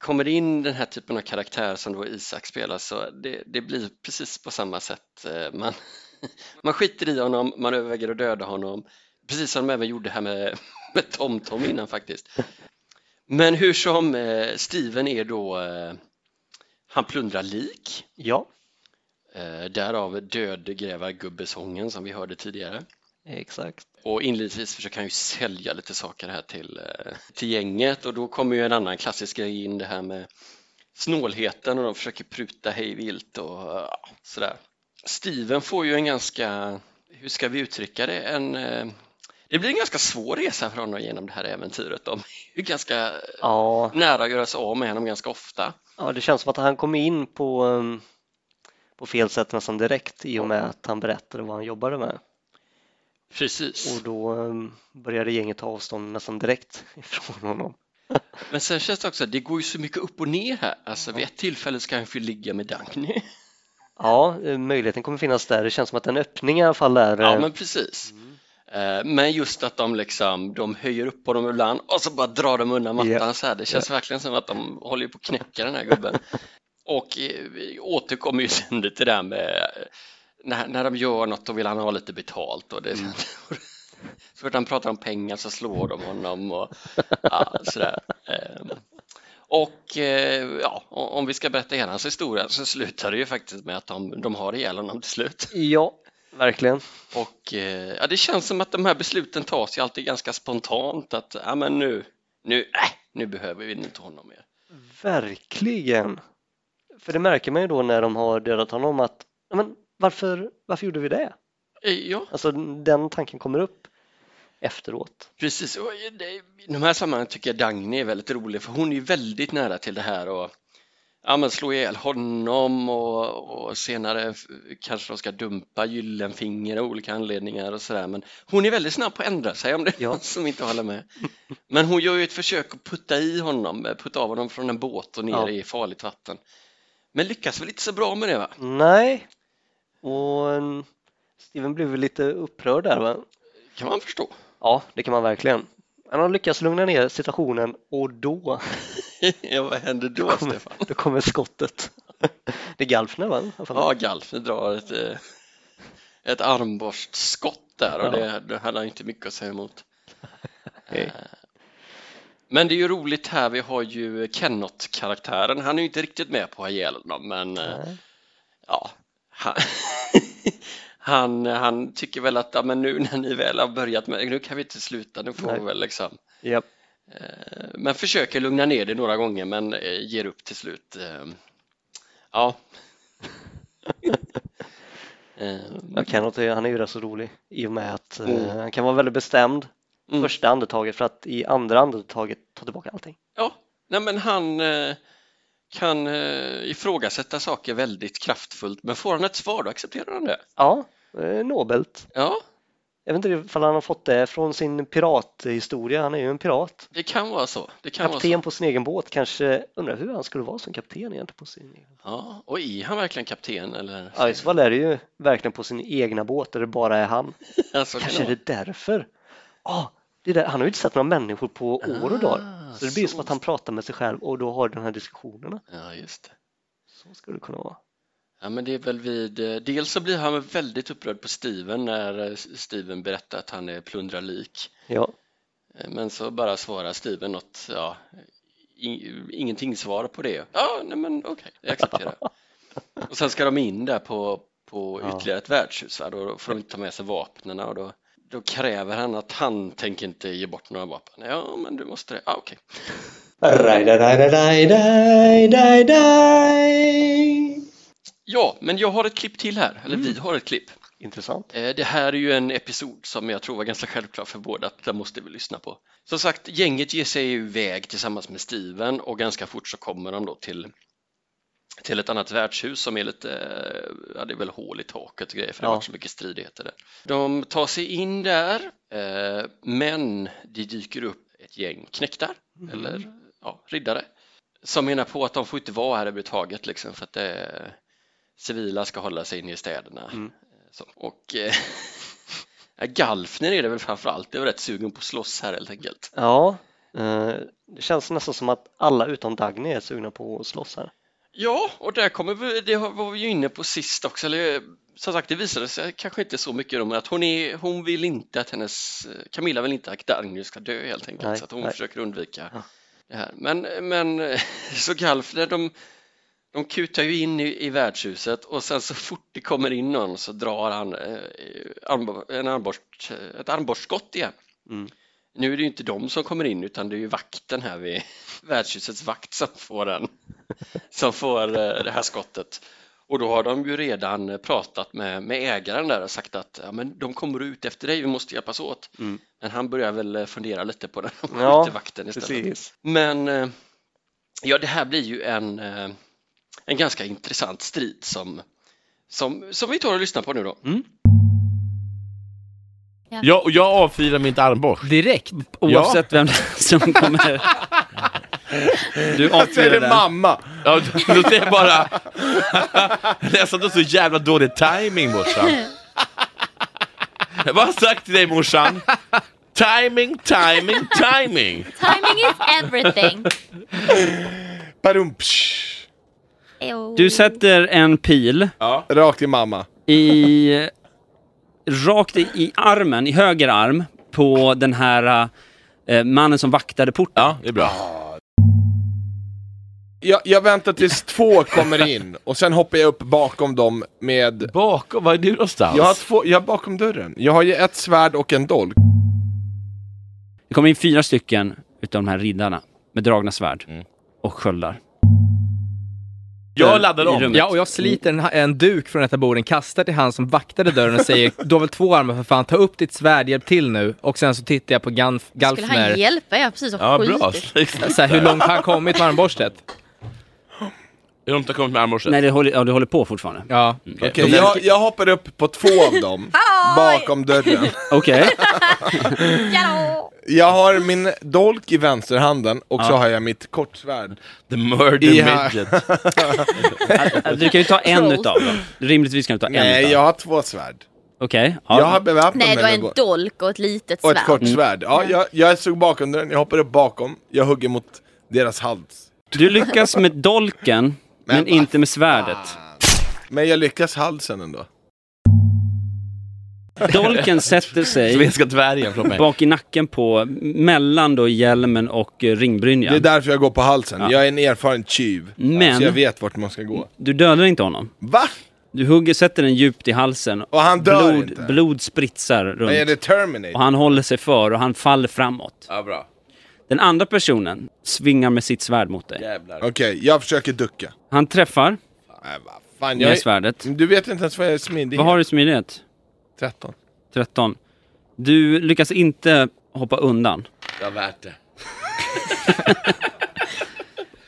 kommer det in den här typen av karaktär som då Isak spelar så det, det blir precis på samma sätt. Eh, Man, man skiter i honom, man överväger att döda honom, precis som de även gjorde här med, med TomTom innan faktiskt. Men hur som, eh, Steven är då, eh, han plundrar lik, Ja, därav dödgrävargubbesången som vi hörde tidigare. Exakt. Och inledningsvis försöker han ju sälja lite saker här till, eh, till gänget och då kommer ju en annan klassisk grej in det här med snålheten och de försöker pruta hej vilt och ja, sådär. Steven får ju en ganska, hur ska vi uttrycka det, en eh, det blir en ganska svår resa för honom genom det här äventyret. De är ju ganska Ja, nära att göra sig av med honom ganska ofta. ja, det känns som att han kom in på, um, på fel sätt nästan direkt i och med att han berättade vad han jobbade med. Precis. Och då um, började gänget ta avstånd nästan direkt ifrån honom. Men sen känns det också, det går ju så mycket upp och ner här. Alltså vid ett tillfälle ska han få ligga med Dagny. Ja, eh, möjligheten kommer finnas där. Det känns som att en öppning i alla fall är. Ja eh, men precis. Eh, Men just att de liksom, de höjer upp på dem ibland och så bara drar de undan mattan Ja. så här. Det känns verkligen som att de håller på att knäcka den här gubben. Och vi återkommer ju sen till det där med när, när de gör något då vill han ha lite betalt och det, Så fort han pratar om pengar så slår de honom och ja, sådär. Ehm, Och eh, ja, om vi ska berätta hela hans historia så slutar det ju faktiskt med att de, de har ihjäl honom till slut. Ja, verkligen. Och eh, ja, det känns som att de här besluten tas ju alltid ganska spontant att ja, men nu, nu, äh, nu behöver vi inte honom mer. Verkligen. För det märker man ju då när de har dödat honom att men varför, varför gjorde vi det? Eh, Ja, Alltså den tanken kommer upp efteråt. precis. Och det- I de här sammanhangen tycker jag Dagny är väldigt rolig för hon är ju väldigt nära till det här och ja, men slå ihjäl honom och, och senare kanske de ska dumpa Gyllenfinger av olika anledningar och sådär men hon är väldigt snabb på att ändra sig om det är Ja. någon som inte håller med. Men hon gör ju ett försök att putta i honom, eh, putta av honom från en båt och ner Ja. i farligt vatten. Men lyckas väl inte så bra med det va? Nej, och mm, Steven blev lite upprörd där va? Kan man förstå. Ja, det kan man verkligen. Han har lyckats lugna ner situationen och då, ja, vad händer då kommer, Stefan? då kommer skottet. Det är Galfner va? Ja, Galf drar ett, eh, ett armborstskott där och Ja. det, det hade han inte mycket att säga emot. Okej. Eh, Men det är ju roligt här, vi har ju Kennot-karaktären, han är ju inte riktigt med på att ha ihjäl honom men eh, Nej. ja, han, han, han tycker väl att ja, men nu när ni väl har börjat med nu kan vi inte sluta, nu får Nej. vi väl liksom Japp. Eh, Men försöker lugna ner det några gånger men eh, ger upp till slut. Eh, Ja. Eh, Ja, Kenneth, är- han är ju rätt så rolig i och med att Mm. han kan vara väldigt bestämd Mm. första andetaget för att i andra andetaget ta tillbaka allting. Ja, nej men han kan eh, ifrågasätta saker väldigt kraftfullt men får han ett svar då accepterar han det. Ja, nobelt. Ja, Jag vet inte ifall han har fått det från sin pirathistoria. Han är ju en pirat. det kan vara så. Det kan vara Kapten så. på sin egen båt kanske undrar hur han skulle vara som kapten egentligen på sin egen. Ja, och är han verkligen kapten eller? Ja, i så fall är det ju verkligen på sin egna båt där det bara är han. Alltså, kan Kanske är det det därför. Ja, det är där. Han har ju inte sett några människor på år och dagar. Ah, Så det blir så. som att han pratar med sig själv och då har de här diskussionerna. Ja, just det. Så skulle det kunna vara. Ja, men det är väl vid, eh, dels så blir han väldigt upprörd på Steven när eh, Steven berättar att han är plundrar lik. Ja, Eh, Men så bara svarar Steven något, ja, ingenting svar på det. Ja, nej men okej, jag accepterar. och sen ska de in där på, på Ja. ytterligare ett värdshus, va? då får de inte ta med sig vapnen och då, då kräver han att han tänker inte ge bort några vapen. Ja, men du måste det. Ja, okej. Ja, men jag har ett klipp till här, eller vi har ett klipp. intressant. Eh, Det här är ju en episod som jag tror var ganska självklar för båda att den måste vi lyssna på. Som sagt, gänget ger sig iväg tillsammans med Steven och ganska fort så kommer de då till till ett annat värdshus som är lite, eh, ja det är väl hål i taket och grejer för det har Ja. varit så mycket stridigheter där. De tar sig in där eh, men det dyker upp ett gäng knäktar eller ja, riddare som menar på att de får inte vara här överhuvudtaget liksom för att det, civila ska hålla sig inne i städerna. Mm. Så, och eh, Galfner är det väl framförallt, det väl rätt sugen på att slåss här helt enkelt. Ja, eh, det känns nästan som att alla utom Dagny är sugna på att slåss här. Ja, och där kommer vi, det var vi ju inne på sist också, eller som sagt det visade sig kanske inte så mycket om att hon, är, hon vill inte att hennes, Camilla vill inte att Dagny ska dö helt enkelt Nej, så att hon nej. försöker undvika Ja. det här. Men, men så Galfner de, de kutar ju in i, i värdshuset och sen så fort det kommer in någon så drar han eh, en armborst, ett armborstskott igen. Mm. Nu är det ju inte de som kommer in utan det är ju vakten här vid värdshusets vakt som får den som får eh, det här skottet. Och då har de ju redan eh, pratat med, med ägaren där och sagt att ja, men de kommer ut efter dig, vi måste hjälpas åt. Mm. Men han börjar väl eh, fundera lite på den Ja, vakten istället. Precis. Men ja, det här blir ju en, en ganska intressant strid som, som, som vi tar och lyssnar på nu då. Jag, jag avfyrar mitt armborst. Direkt, oavsett vem som kommer. Du Jag säger den. mamma! Ja, då säger jag bara... Nästan då så jävla dålig timing morsan. Vad har jag sagt till dig morsan? Timing, timing, timing. Timing is everything. Du sätter en pil Ja. Rakt i mamma. i rakt i, i armen, i höger arm, på den här eh, mannen som vaktade porten. Ja, det är bra. Jag, jag väntar tills två kommer in och sen hoppar jag upp bakom dem med... Bakom, var är du någonstans? Jag har två, jag är bakom dörren. Jag har ju ett svärd och en dolk. Det kommer in fyra stycken utav de här riddarna med dragna svärd Mm. och sköldar. Jag laddar I om. Ja, och jag sliter en, en duk från ett av borden, kastar till han som vaktade dörren och säger Du har väl två armar för fan, ta upp ditt svärd, hjälp till nu. Och sen så tittar jag på Galf, Skulle han Galfner, hjälpa? Jag har precis Ja, skjutit. bra. så här, hur långt har han kommit med armborstet? Långt har kommit med armborsten? Nej, det håller, ja, det håller på fortfarande. Ja. Okej, jag, jag hoppar upp på två av dem, bakom dörren. Okej. Jag har min dolk i vänsterhanden och så har jag mitt kortsvärd. The murder här. midget. Du kan ju ta en utav dem. Rimligtvis kan du ta en Nej, utav jag dem. har två svärd. Okej. Ja. Jag har beväpnat Nej, mig du har med en dolk och ett litet Och ett svärd. kortsvärd. Ja, jag, jag stod bakom dörren, jag hoppar upp bakom, jag hugger mot deras hals. Du lyckas med dolken, men, Men inte med svärdet. Men jag lyckas halsen ändå. Dolken sätter sig Svenska dvärgen från mig. bak i nacken på, mellan då hjälmen och eh, ringbrynjan. Det är därför jag går på halsen. Ja. Jag är en erfaren tjuv. Men- Så jag vet vart man ska gå. Du dödar inte honom. Va? Du hugger, sätter den djupt i halsen. Och han dör blod, inte? blod spritsar Vad är runt. det Terminator? Och han håller sig för och han faller framåt. Ja, bra. Den andra personen svingar med sitt svärd mot dig. Okej, jag försöker ducka. Han träffar Nej, vad fan, jag med är... svärdet. Du vet inte ens vad jag är smidig. Vad har du i smidighet? 13. 13. Du lyckas inte hoppa undan. Det var värt det.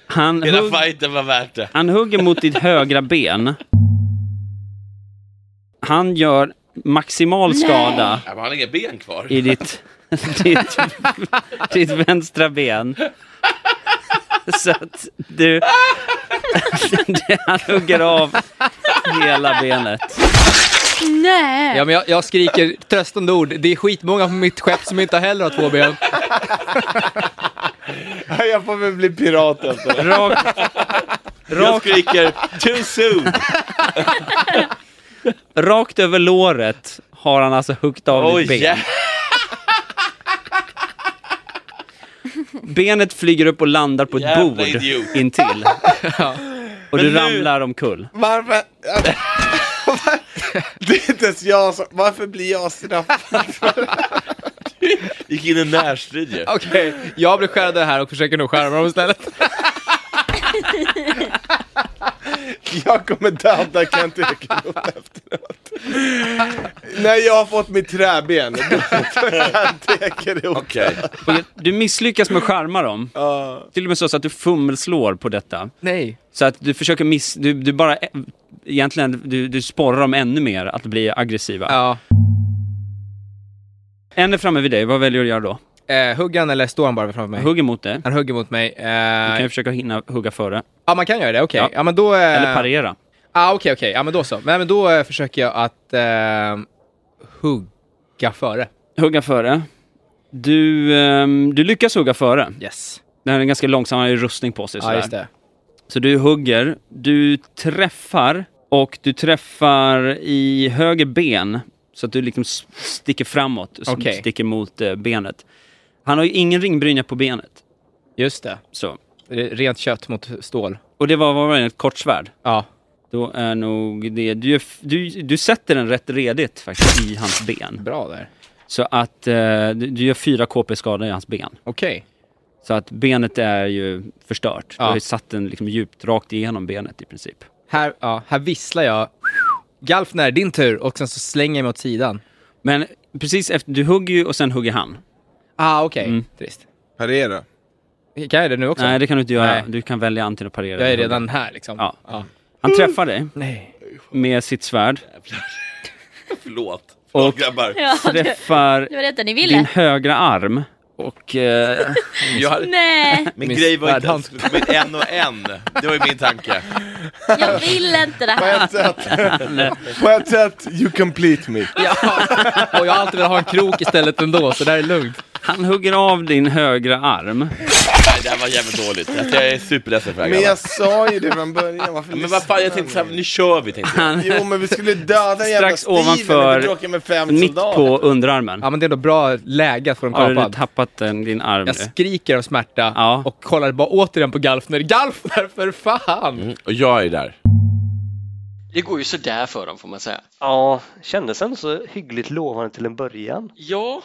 Han, Hela hugg, fighten var värt det. han hugger mot ditt högra ben. Han gör maximal skada Ja, men han har inga ben kvar. i ditt, ditt, ditt vänstra ben. Så att du... Han hugger av hela benet. Nej! Ja, men jag, jag skriker tröstande ord. Det är skitmånga på mitt skepp som inte heller har två ben. jag får väl bli pirat efter. Rakt, Jag skriker too soon. rakt över låret har han alltså huggit av ditt ben. Oj, ja. Benet flyger upp och landar på ett Jävla bord idiot. intill. Och du Men nu- ramlar omkull. Varför? Det är inte ens jag som... Varför blir jag straffad? Gick in i närstrid ju. Okej, jag blir skärrad här och försöker nog skärma dem istället. Jag kommer döda Kent Ekeroth efteråt. När jag har fått mitt träben, då är Kent Ekeroth. Okej. Du misslyckas med att charma dem. Ja. Till och med så att du fummelslår på detta. Nej. Så att du försöker miss... Du, du bara... Egentligen, du, du sporrar dem ännu mer att bli aggressiva. Ja. En är framme vid dig, vad väljer du att göra då? Eh, hugger han eller står han bara framför mig? Hugger mot dig. Han hugger mot mig. Du Eh, kan ju försöka hinna hugga före. Ja, man kan göra det, okej. Ja. Ja. men då... Eh, Eller parera. Ah, okej, okej. Ja, men då så. Men, men då eh, försöker jag att eh, hugga före. Hugga före. Du, ehm, du lyckas hugga före. Yes. Den här är ganska långsam, han har ju rustning på sig Ja, sådär. just det. Så du hugger, du träffar och du träffar i höger ben så att du liksom sticker framåt, Okej. sticker mot eh, benet. Han har ju ingen ringbrynja på benet. Just det. Så. Rent kött mot stål. Och det var, vad var det, ett kort svärd? Ja. Då är nog det, du, du, du sätter den rätt redigt faktiskt i hans ben. Bra där. Så att eh, du, gör fyra KP skada i hans ben. Okej. Så att benet är ju förstört. Du Ja. har ju satt den liksom djupt rakt igenom benet i princip. Här, ja, här visslar jag. Galfner, din tur. Och sen så slänger jag mig åt sidan. Men precis efter, du hugger ju och sen hugger han. Ah, okej. Mm. Trist. Parera. Kan jag det nu också? Nej, det kan du inte göra. Nej. Du kan välja antingen att parera Jag är redan här liksom. Ja. ja. Han träffar dig Nej. med sitt svärd Förlåt. Och- Förlåt grabbar. Ja, det, träffar det var detta ni din ville. högra arm och eh, Jag Nej, min grej var inte att skulle komma en och en. Det var ju min tanke. jag vill inte det På här. ett sätt, på ett sätt, you complete me. Ja. Och jag har alltid velat ha en krok istället ändå, så det här är lugnt. Han hugger av din högra arm. Nej, det här var jävligt dåligt. Jag är superledsen för det här Men grabbar. jag sa ju det från början, varför Men vad fan, jag tänkte såhär, nu kör vi tänkte jag. Jo men vi skulle döda jävla Strax Steven ovanför, vi bråkade med fem mitt soldater. på underarmen. Ja men det är då bra läge att få den Har du kapad. tappat den, din arm Jag skriker av smärta Ja. och kollar bara återigen på Galfner. Galfner för fan! Mm, och jag är där. Det går ju sådär för dem får man säga. Ja, kändes ändå så hyggligt lovande till en början. Ja,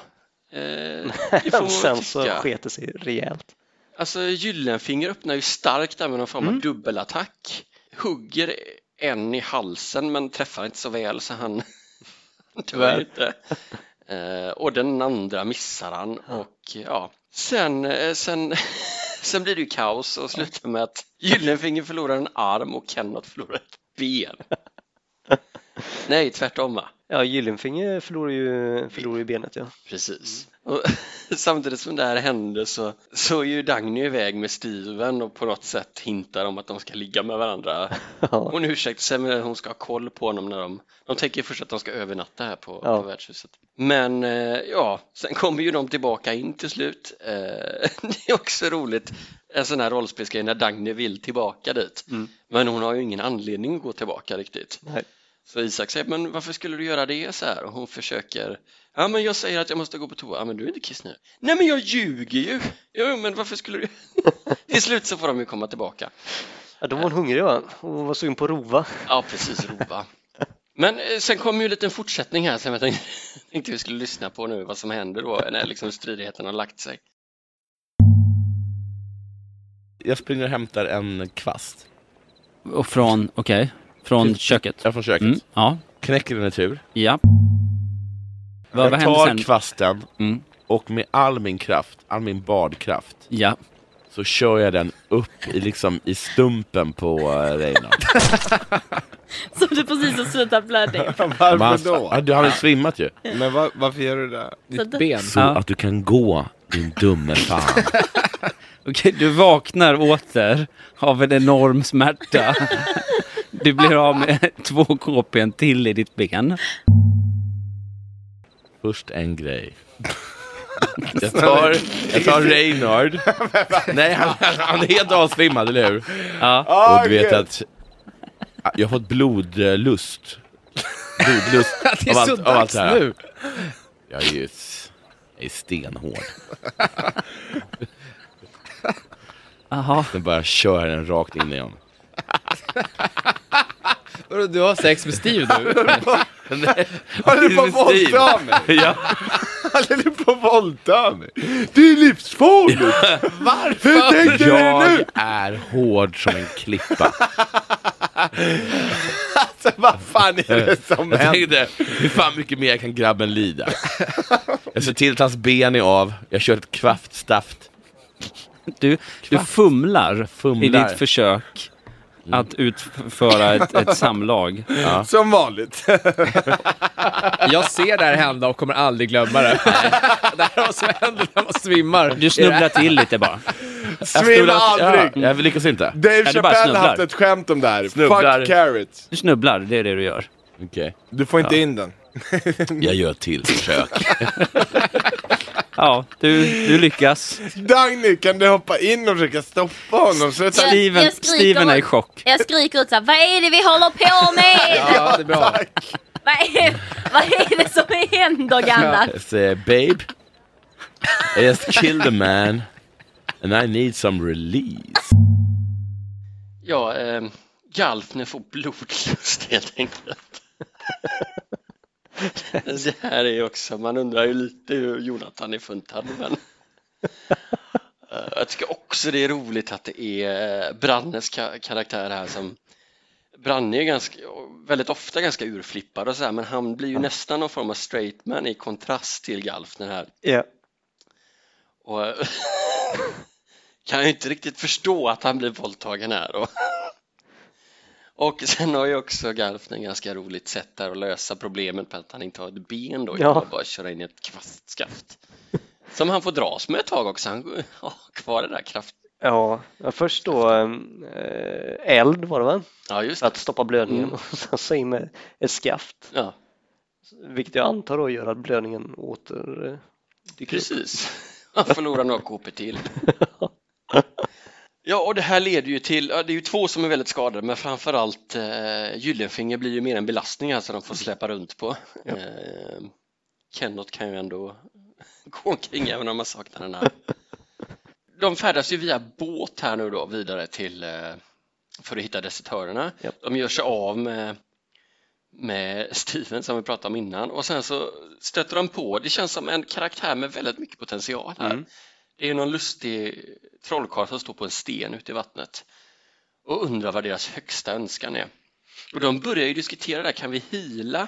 eh, får Sen så sket det sig rejält. Alltså Gyllenfinger öppnar ju starkt där med någon form av Mm. dubbelattack. Hugger en i halsen men träffar inte så väl så han dör Tyvärr. inte. Eh, och den andra missar han och ja, sen, eh, sen, sen blir det ju kaos och slutar med att Gyllenfinger förlorar en arm och Kenneth förlorar ett ben. Nej, tvärtom va? Ja, Gyllenfinger förlorar ju, förlorar ju benet ja. Precis. Och samtidigt som det här händer så, så är ju Dagny iväg med Steven och på något sätt hintar om att de ska ligga med varandra. Ja, Hon ursäktar sig med att hon ska ha koll på honom när de, de tänker först att de ska övernatta här på, Ja. på värdshuset. Men eh, ja, sen kommer ju de tillbaka in till slut. Eh, det är också roligt, en sån här rollspelsgrej när Dagny vill tillbaka dit. Mm. Men hon har ju ingen anledning att gå tillbaka riktigt. nej. Så Isak säger, men varför skulle du göra det så här? Och hon försöker, ja men jag säger att jag måste gå på toa, ja men du är inte kissnödig. Nej men jag ljuger ju! Jo men varför skulle du? Till slut så får de ju komma tillbaka. Ja, då var hon hungrig va? Hon var sugen på rova. Ja precis, rova. Men eh, sen kommer ju en liten fortsättning här som jag tänkte, tänkte vi skulle lyssna på nu, vad som händer då när liksom stridigheten har lagt sig. Jag springer och hämtar en kvast. Och från, okej, från köket? Jag är från köket. Mm, ja, Knäcker den i tur. ja. Vad, vad jag tar sen? kvasten Mm, och med all min kraft, all min badkraft, ja. så kör jag den upp i, liksom, i stumpen på uh, Reinhardt. Som du precis har slutat blödning. Varför då? Ja, du har väl svimmat ju. Men var, varför gör du det? Ditt ben. Så Ja. att du kan gå, din dumme fan. Okej, du vaknar åter av en enorm smärta. Du blir av med två KPn till i ditt ben. Först en grej. Jag tar, jag tar Reinhard. Nej, han, han är helt avsvimmad, eller hur? Ja. Ah, Och du vet att jag har fått blodlust. Blodlust Det är så av allt det här. nu! Jag är ju jag är stenhård. Jaha. Den bara kör den rakt in i honom. Vadå, Du har sex med Steve nu? Håller du på att våldta mig? Ja. Håller du på att våldta mig? Det är livsfarligt! Varför? Hur tänkte du Jag nu? är hård som en klippa. Alltså vad fan är det som Jag händer? tänkte, hur fan mycket mer kan grabben lida? Jag ser till att hans ben är av, jag kör ett kvaftstaft. Du, du fumlar, Fumlar. i ditt försök att utföra ett, ett samlag. Som vanligt. Jag ser det här hända och kommer aldrig glömma det. det här är vad som händer när man svimmar. Du snubblar till lite bara. Svimma aldrig! Ja, jag lyckas inte. Dave Ja, Chappelle har snubblar. haft ett skämt om det här. Snubblar. Fuck carrots. Du snubblar, det är det du gör. Okej, Du får inte in den. jag gör ett till försök. Ja, du, du lyckas. Dagny, kan du hoppa in och försöka stoppa honom? Så att han... Jag- Steven, jag skriker Steven är i ut. chock. Jag skriker ut såhär, vad är det vi håller på med? Ja, det är bra. Vad, är, vad är det som händer Gandalf? Jag säger, babe, I just killed a man and I need some release. Ja, eh, Galfner får blodlust helt enkelt. Det här är också, man undrar ju lite hur Jonathan är funtad men Eh, jag tycker också det är roligt att det är eh, Brannes ka- karaktär här som Branne är ganska, väldigt ofta ganska urflippad och så här, men han blir ju nästan någon form av straight man i kontrast till Galfner här Ja. och kan ju inte riktigt förstå att han blir våldtagen här. Och, och sen har ju också Garfner ganska roligt sätt där att lösa problemet med att han inte har ett ben då, Ja. bara köra in i ett kvastskaft. Som han får dras med ett tag också, han har kvar det där kraft. Ja, först då eh, eld var det va? Ja, just För det. att stoppa blödningen Mm. och sen så in med ett skaft. Ja, Vilket jag antar då gör att blödningen åter eh, dyker upp. precis. Han förlorar några KP till. Ja, och det här leder ju till, det är ju två som är väldigt skadade, men framförallt eh, Gyllenfinger blir ju mer en belastning här som de får släppa runt på. Ja. Eh, Kenneth kan ju ändå gå omkring även om man saknar den här. De färdas ju via båt här nu då vidare till eh, för att hitta desertörerna. Ja. De gör sig av med, med Steven som vi pratade om innan och sen så stöter de på, det känns som en karaktär med väldigt mycket potential här. Mm. Det är någon lustig trollkarl som står på en sten ute i vattnet och undrar vad deras högsta önskan är. Och de börjar ju diskutera där, kan vi hila?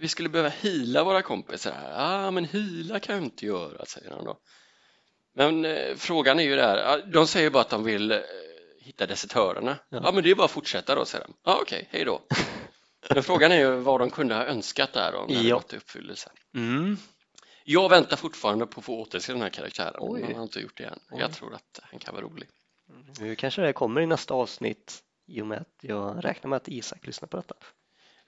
Vi skulle behöva hila våra kompisar här. Ja, ah, men hila kan jag inte göra, säger han då. Men eh, frågan är ju där, de säger bara att de vill eh, hitta desertörerna. Ja. Ja. men det är bara att fortsätta då, säger de. Ja, okej, hej då. Men frågan är ju vad de kunde ha önskat där om det Ja. gått i uppfyllelse. Mm. Jag väntar fortfarande på att få återse den här karaktären, Oj. men jag har inte gjort det än. Oj. Jag tror att han kan vara rolig. Nu kanske det kommer i nästa avsnitt i och med att jag räknar med att Isak lyssnar på detta.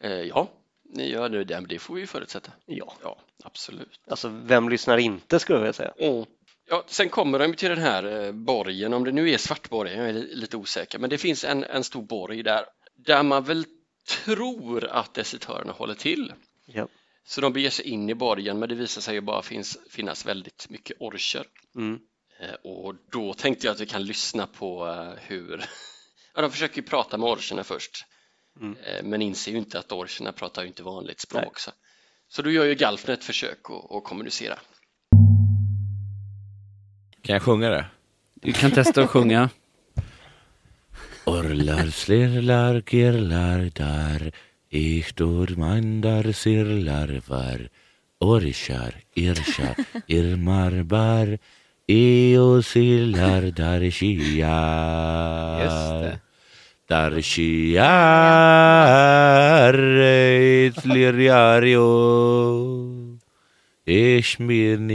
Eh, ja, ni gör nu det, det får vi ju förutsätta. Ja, Ja, absolut. alltså vem lyssnar inte skulle jag vilja säga. Mm. Ja, sen kommer de till den här eh, borgen, om det nu är Svartborgen, jag är li- lite osäker, men det finns en, en stor borg där, där man väl tror att desertörerna håller till. Ja. Så de beger sig in i borgen, men det visar sig ju bara finns, finnas väldigt mycket orcher. Mm. Eh, Och då tänkte jag att vi kan lyssna på eh, hur... Ja, de försöker ju prata med orcherna först, Mm. eh, men inser ju inte att orcherna pratar ju inte vanligt språk. Nej. Så. så då gör ju Galfner ett försök att, att kommunicera. Kan jag sjunga det? Du kan testa att sjunga. Orlar, slirlar, girlar där Ich dor mandar sirlar var Orchar, irchar, irmar bar Eo sillar dar Just shiar det. Dar shiar Eit liriario Eshmirni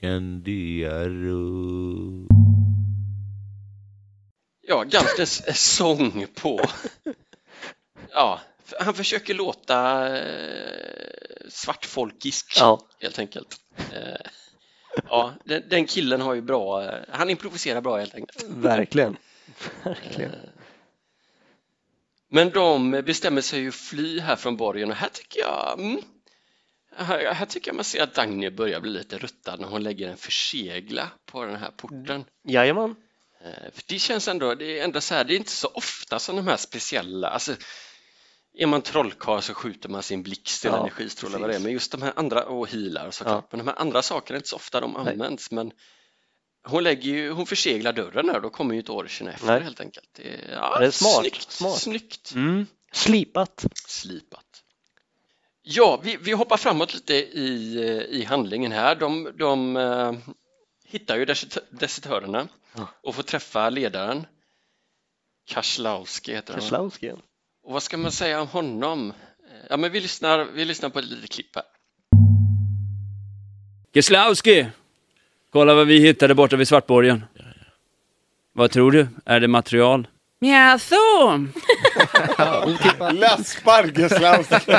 Candiaro Ja, Galfners sång på... Ja, han försöker låta eh, svartfolkisk Ja, helt enkelt. Eh, Ja, den, den killen har ju bra, eh, han improviserar bra helt enkelt. verkligen. verkligen. Men de bestämmer sig ju fly här från borgen och här tycker jag mm, här, här tycker jag man ser att Dagny börjar bli lite ruttad när hon lägger en försegla på den här porten. Jajamän. För det känns ändå, det är ändå så här, det är inte så ofta som de här speciella, alltså är man trollkarl så skjuter man sin blixt eller Ja, energistråle vad det är, men just de här andra, och healar såklart, men de här andra sakerna är inte så ofta de Nej. används, men hon lägger ju, hon förseglar dörren där, då kommer ju inte orcherna efter Nej. helt enkelt. Det är, ja, Det är smart, Snyggt, smart. snyggt Mm. Slipat. slipat. Ja, vi, vi hoppar framåt lite i, eh, i handlingen här. De, de eh, hittar ju desertö- desertörerna Ja. och får träffa ledaren. Kaslowski heter han. Och vad ska man säga om honom? Ja, men vi lyssnar, vi lyssnar på ett litet klipp här. Geslowski! Kolla vad vi hittade borta vid Svartborgen. Vad tror du? Är det material? Jaså? Läspar Geslowski.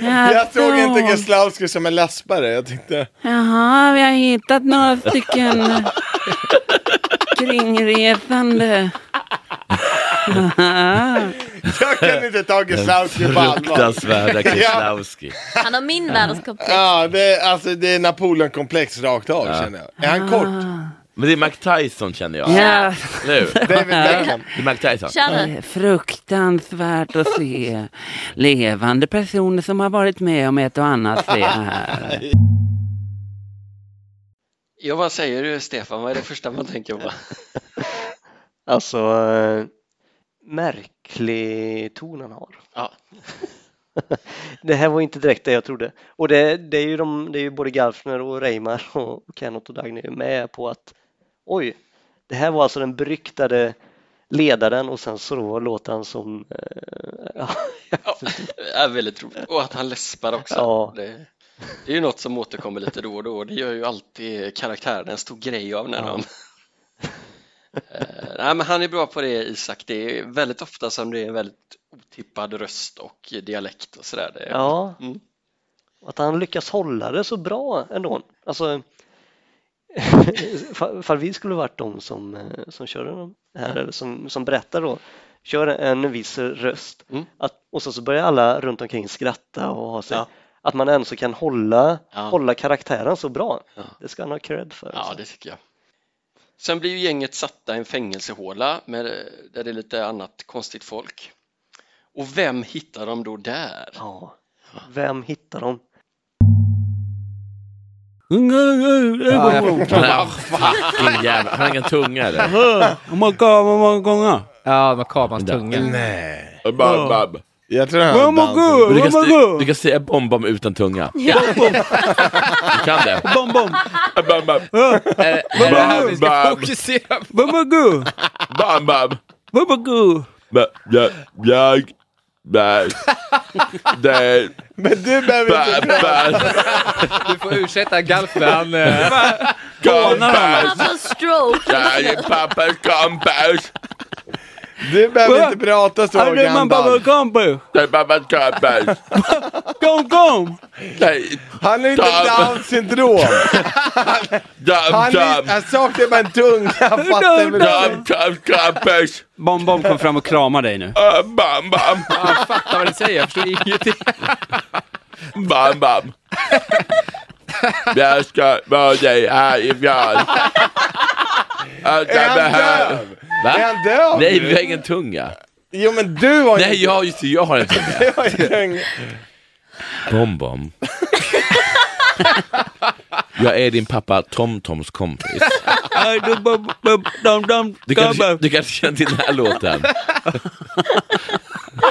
Jag såg inte Geslowski som en läspare. Jag tänkte, Jaha, vi har hittat några stycken kringresande. jag kan inte ta Geslowski på allvar. Fruktansvärda Ja. Keslowski. Han har min världskomplex. Ja, det är, alltså, det är Napoleon-komplex rakt av känner jag. Är han kort? Men det är Mike Tyson känner jag. Ja, hur? David Beckham. Det. Kör nu. är fruktansvärt att se levande personer som har varit med om ett och annat se här. Ja, vad säger du Stefan? Vad är det första man tänker på? Alltså, eh, märklig ton han har. Ja, Det här var inte direkt det jag trodde. Och det, det är ju de, det är ju både Galfner och Reimar och Kenneth och Dagny med på att oj, det här var alltså den beryktade ledaren och sen så då låter han som eh, ja, är väldigt roligt. Och att han läspar också. Ja. Det, det är ju något som återkommer lite då och då. Det gör ju alltid karaktären en stor grej av när Ja. de Nej, men han är bra på det Isak. Det är väldigt ofta som det är en väldigt otippad röst och dialekt och sådär. Det, ja. Mm. Att han lyckas hålla det så bra ändå. Alltså, fall vi skulle varit de som, eh, som kör den här, eller som, som berättar då, kör en viss röst Mm. att, och så, så börjar alla runt omkring skratta och ha sig. Ja. Att man ändå så kan hålla, Ja. hålla karaktären så bra. Ja. Det ska han ha cred för. Ja, alltså. det tycker jag. Sen blir ju gänget satta i en fängelsehåla med, där det är lite annat konstigt folk. Och vem hittar de då där? ja. Vem hittar jag Han jävla, har ingen tunga eller? Gånger? Ja, de har hans tunga. Nej. Bab, bab. Jag tror han god, Du kan, säga bom bom utan tunga. Kan det. Bom bom! Bam, bam. Är är det här vi ska fokusera på? Bom bom god! Bam, bam. Bom bom god! Ba- Jag, jag, det, Men du behöver inte bä- Du får ursäkta Galfen. Han, eh, han? Han får stroke. Jag är pappas kompis. Du behöver inte prata så Är det man Gandalf. kompis? Jag är pappas kompis. Kom kom! Nej, Han har inte Dam. down syndrom. Han, är, han saknar bara en tunga. Fattar du? Dam, dam, kompis. Bom bom kom fram och kramade dig nu. Bam, bam. jag fattar vad du säger, jag förstår ingenting. Bam, bam. Jag ska vara dig härifrån. Är jag han döv? Är Va? han döv? Nej, vi har ingen tunga. Jo men du har ju Nej, ja, just det, jag har en tunga. Du har ju tunga. Bom, bom. Jag är din pappa Tom-Toms kompis. Du bom bom dom dom Du kanske, du kanske känner till den här låten?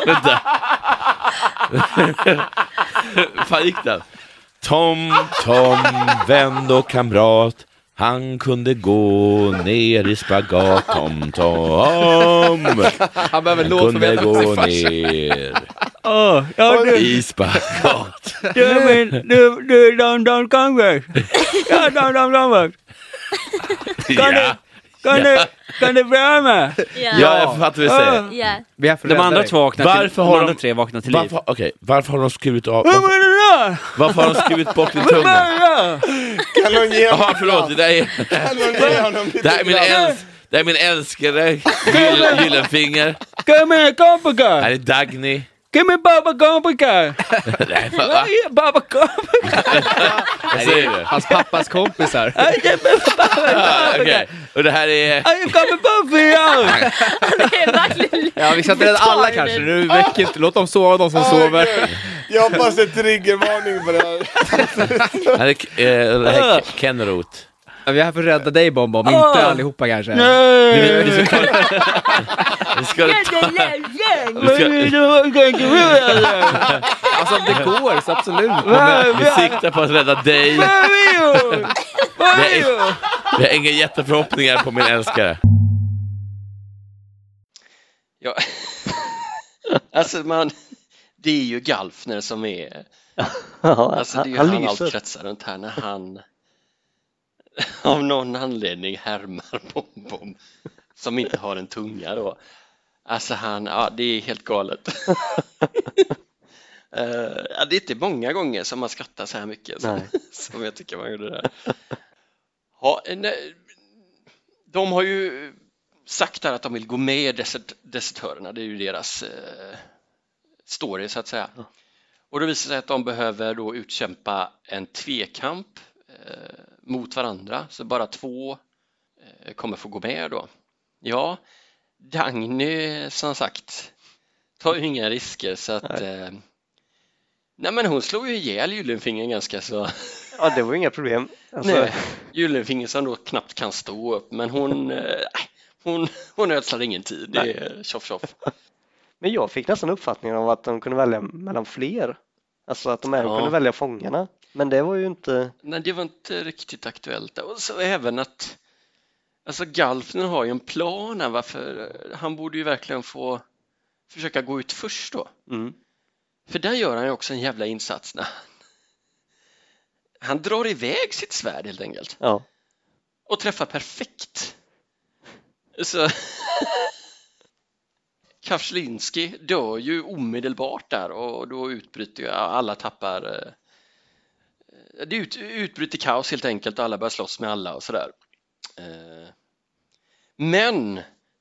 Vänta. fan gick den? Tom, Tom, vän och kamrat Han kunde gå ner i spagat Tom, Tom Han behöver en låt kunde gå ner Åh, ja du, i spagat. Du men, du, du dom dom kompis. Ja, dom dom kompis. Kan du, Ja, kan du, kan du värma? Ja. ja jag fattar vad du säger. Ja. Vi är här för att De rädda andra dig. två vaknar Varför till, har de de- andra tre vaknar till liv. Varför, okej, varför har de skurit av, Vad varför, menar du? varför har de skurit bort din Vad tunga? menar du? Kan hon ge Jaha, förlåt, det där är, Kan hon ge honom lite det här är min, glass? äls, det här är min älskade Gyll- Gyllenfinger Kom med Här kompisar! är Dagny Kom med baba! Nej, va? Baba kompisar! Vad säger du? Hans pappas kompisar. Ah, Okej, och det här är... Jag kommer på fyra! Det är verkligen Ja, vi ska inte rädda alla kanske. Nu väcker inte. Låt dem sova, de som sover. Jag hoppas det är triggervarning på det här. här är, eh, det här är Ke- Ken Roth. Ja, Vi är här för att rädda dig Bom Bom, inte Ah. allihopa kanske. Nej! Vi ska ta... Vi ska ta... Vi ska, Alltså om det går så absolut. vi siktar på att rädda dig. Är du? Vi har inga jätteförhoppningar på min älskare. Ja. alltså man, det är ju Galfner som är, alltså det är ju han, han, allt kretsar runt här när han av någon anledning härmar Bom-Bom som inte har en tunga då. Alltså han, ja det är helt galet. Eh, ja, det är inte många gånger som man skrattar så här mycket som, som jag tycker man gjorde där. Ja, nej, de har ju sagt här att de vill gå med desert, desertörerna, det är ju deras eh, story så att säga. Ja. Och det visar sig att de behöver då utkämpa en tvekamp eh, mot varandra, så bara två eh, kommer få gå med då. Ja, Dagny som sagt tar ju inga risker så att eh, Nej men hon slog ju ihjäl Gyllenfingern ganska så Ja, det var inga problem. Alltså, Nej, Gyllenfinger som då knappt kan stå upp men hon eh, hon, hon ödslar ingen tid, det är tjoff tjoff. Men jag fick nästan uppfattningen av att de kunde välja mellan fler. Alltså att de även Ja. kunde välja fångarna. Men det var ju inte... Nej, det var inte riktigt aktuellt. Och så även att alltså Galfner har ju en plan här varför han borde ju verkligen få försöka gå ut först då. Mm. För där gör han ju också en jävla insats när han, han drar iväg sitt svärd helt enkelt Ja. och träffar perfekt. Så Kafslinski dör ju omedelbart där och då utbryter ju alla tappar eh, det ut, utbryter kaos helt enkelt, alla börjar slåss med alla och sådär. Eh, men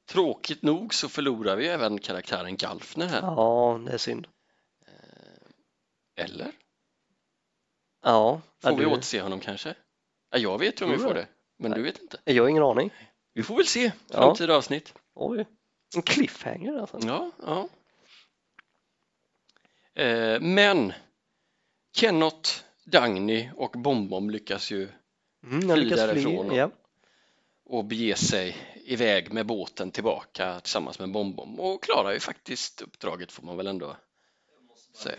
tråkigt nog så förlorar vi även karaktären Galfner här. Ja, det är synd. Eller? Ja, Får ja, vi du- återse honom kanske? Ja, jag vet ju om vi får det, men du vet inte. Jag har ingen aning. Vi får väl se Ja. framtida avsnitt. Oj, en cliffhanger alltså. Ja, ja. Eh, men Kenneth, Dagny och Bombom lyckas ju Mm, fly lyckas fly. därifrån och- Ja. och bege sig iväg med båten tillbaka tillsammans med Bombom och klarar ju faktiskt uppdraget får man väl ändå säga.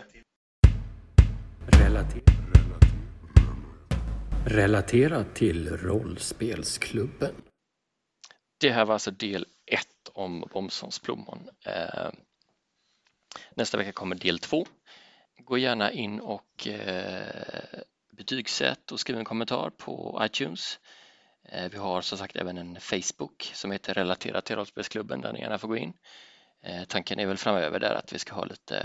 Relater Relaterat till rollspelsklubben. Det här var alltså del ett om Bomsons plommon. Eh, nästa vecka kommer del två. Gå gärna in och eh, betygsätt och skriv en kommentar på iTunes. Eh, vi har som sagt även en Facebook som heter Relaterat till rollspelsklubben där ni gärna får gå in. Eh, tanken är väl framöver där att vi ska ha lite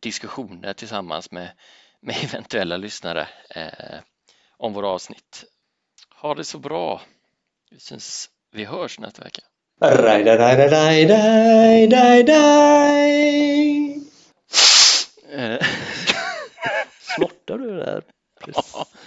diskussioner tillsammans med, med eventuella lyssnare eh, om våra avsnitt. Ha det så bra! Vi syns, vi hörs nästa vecka. Snortar du där? Precis.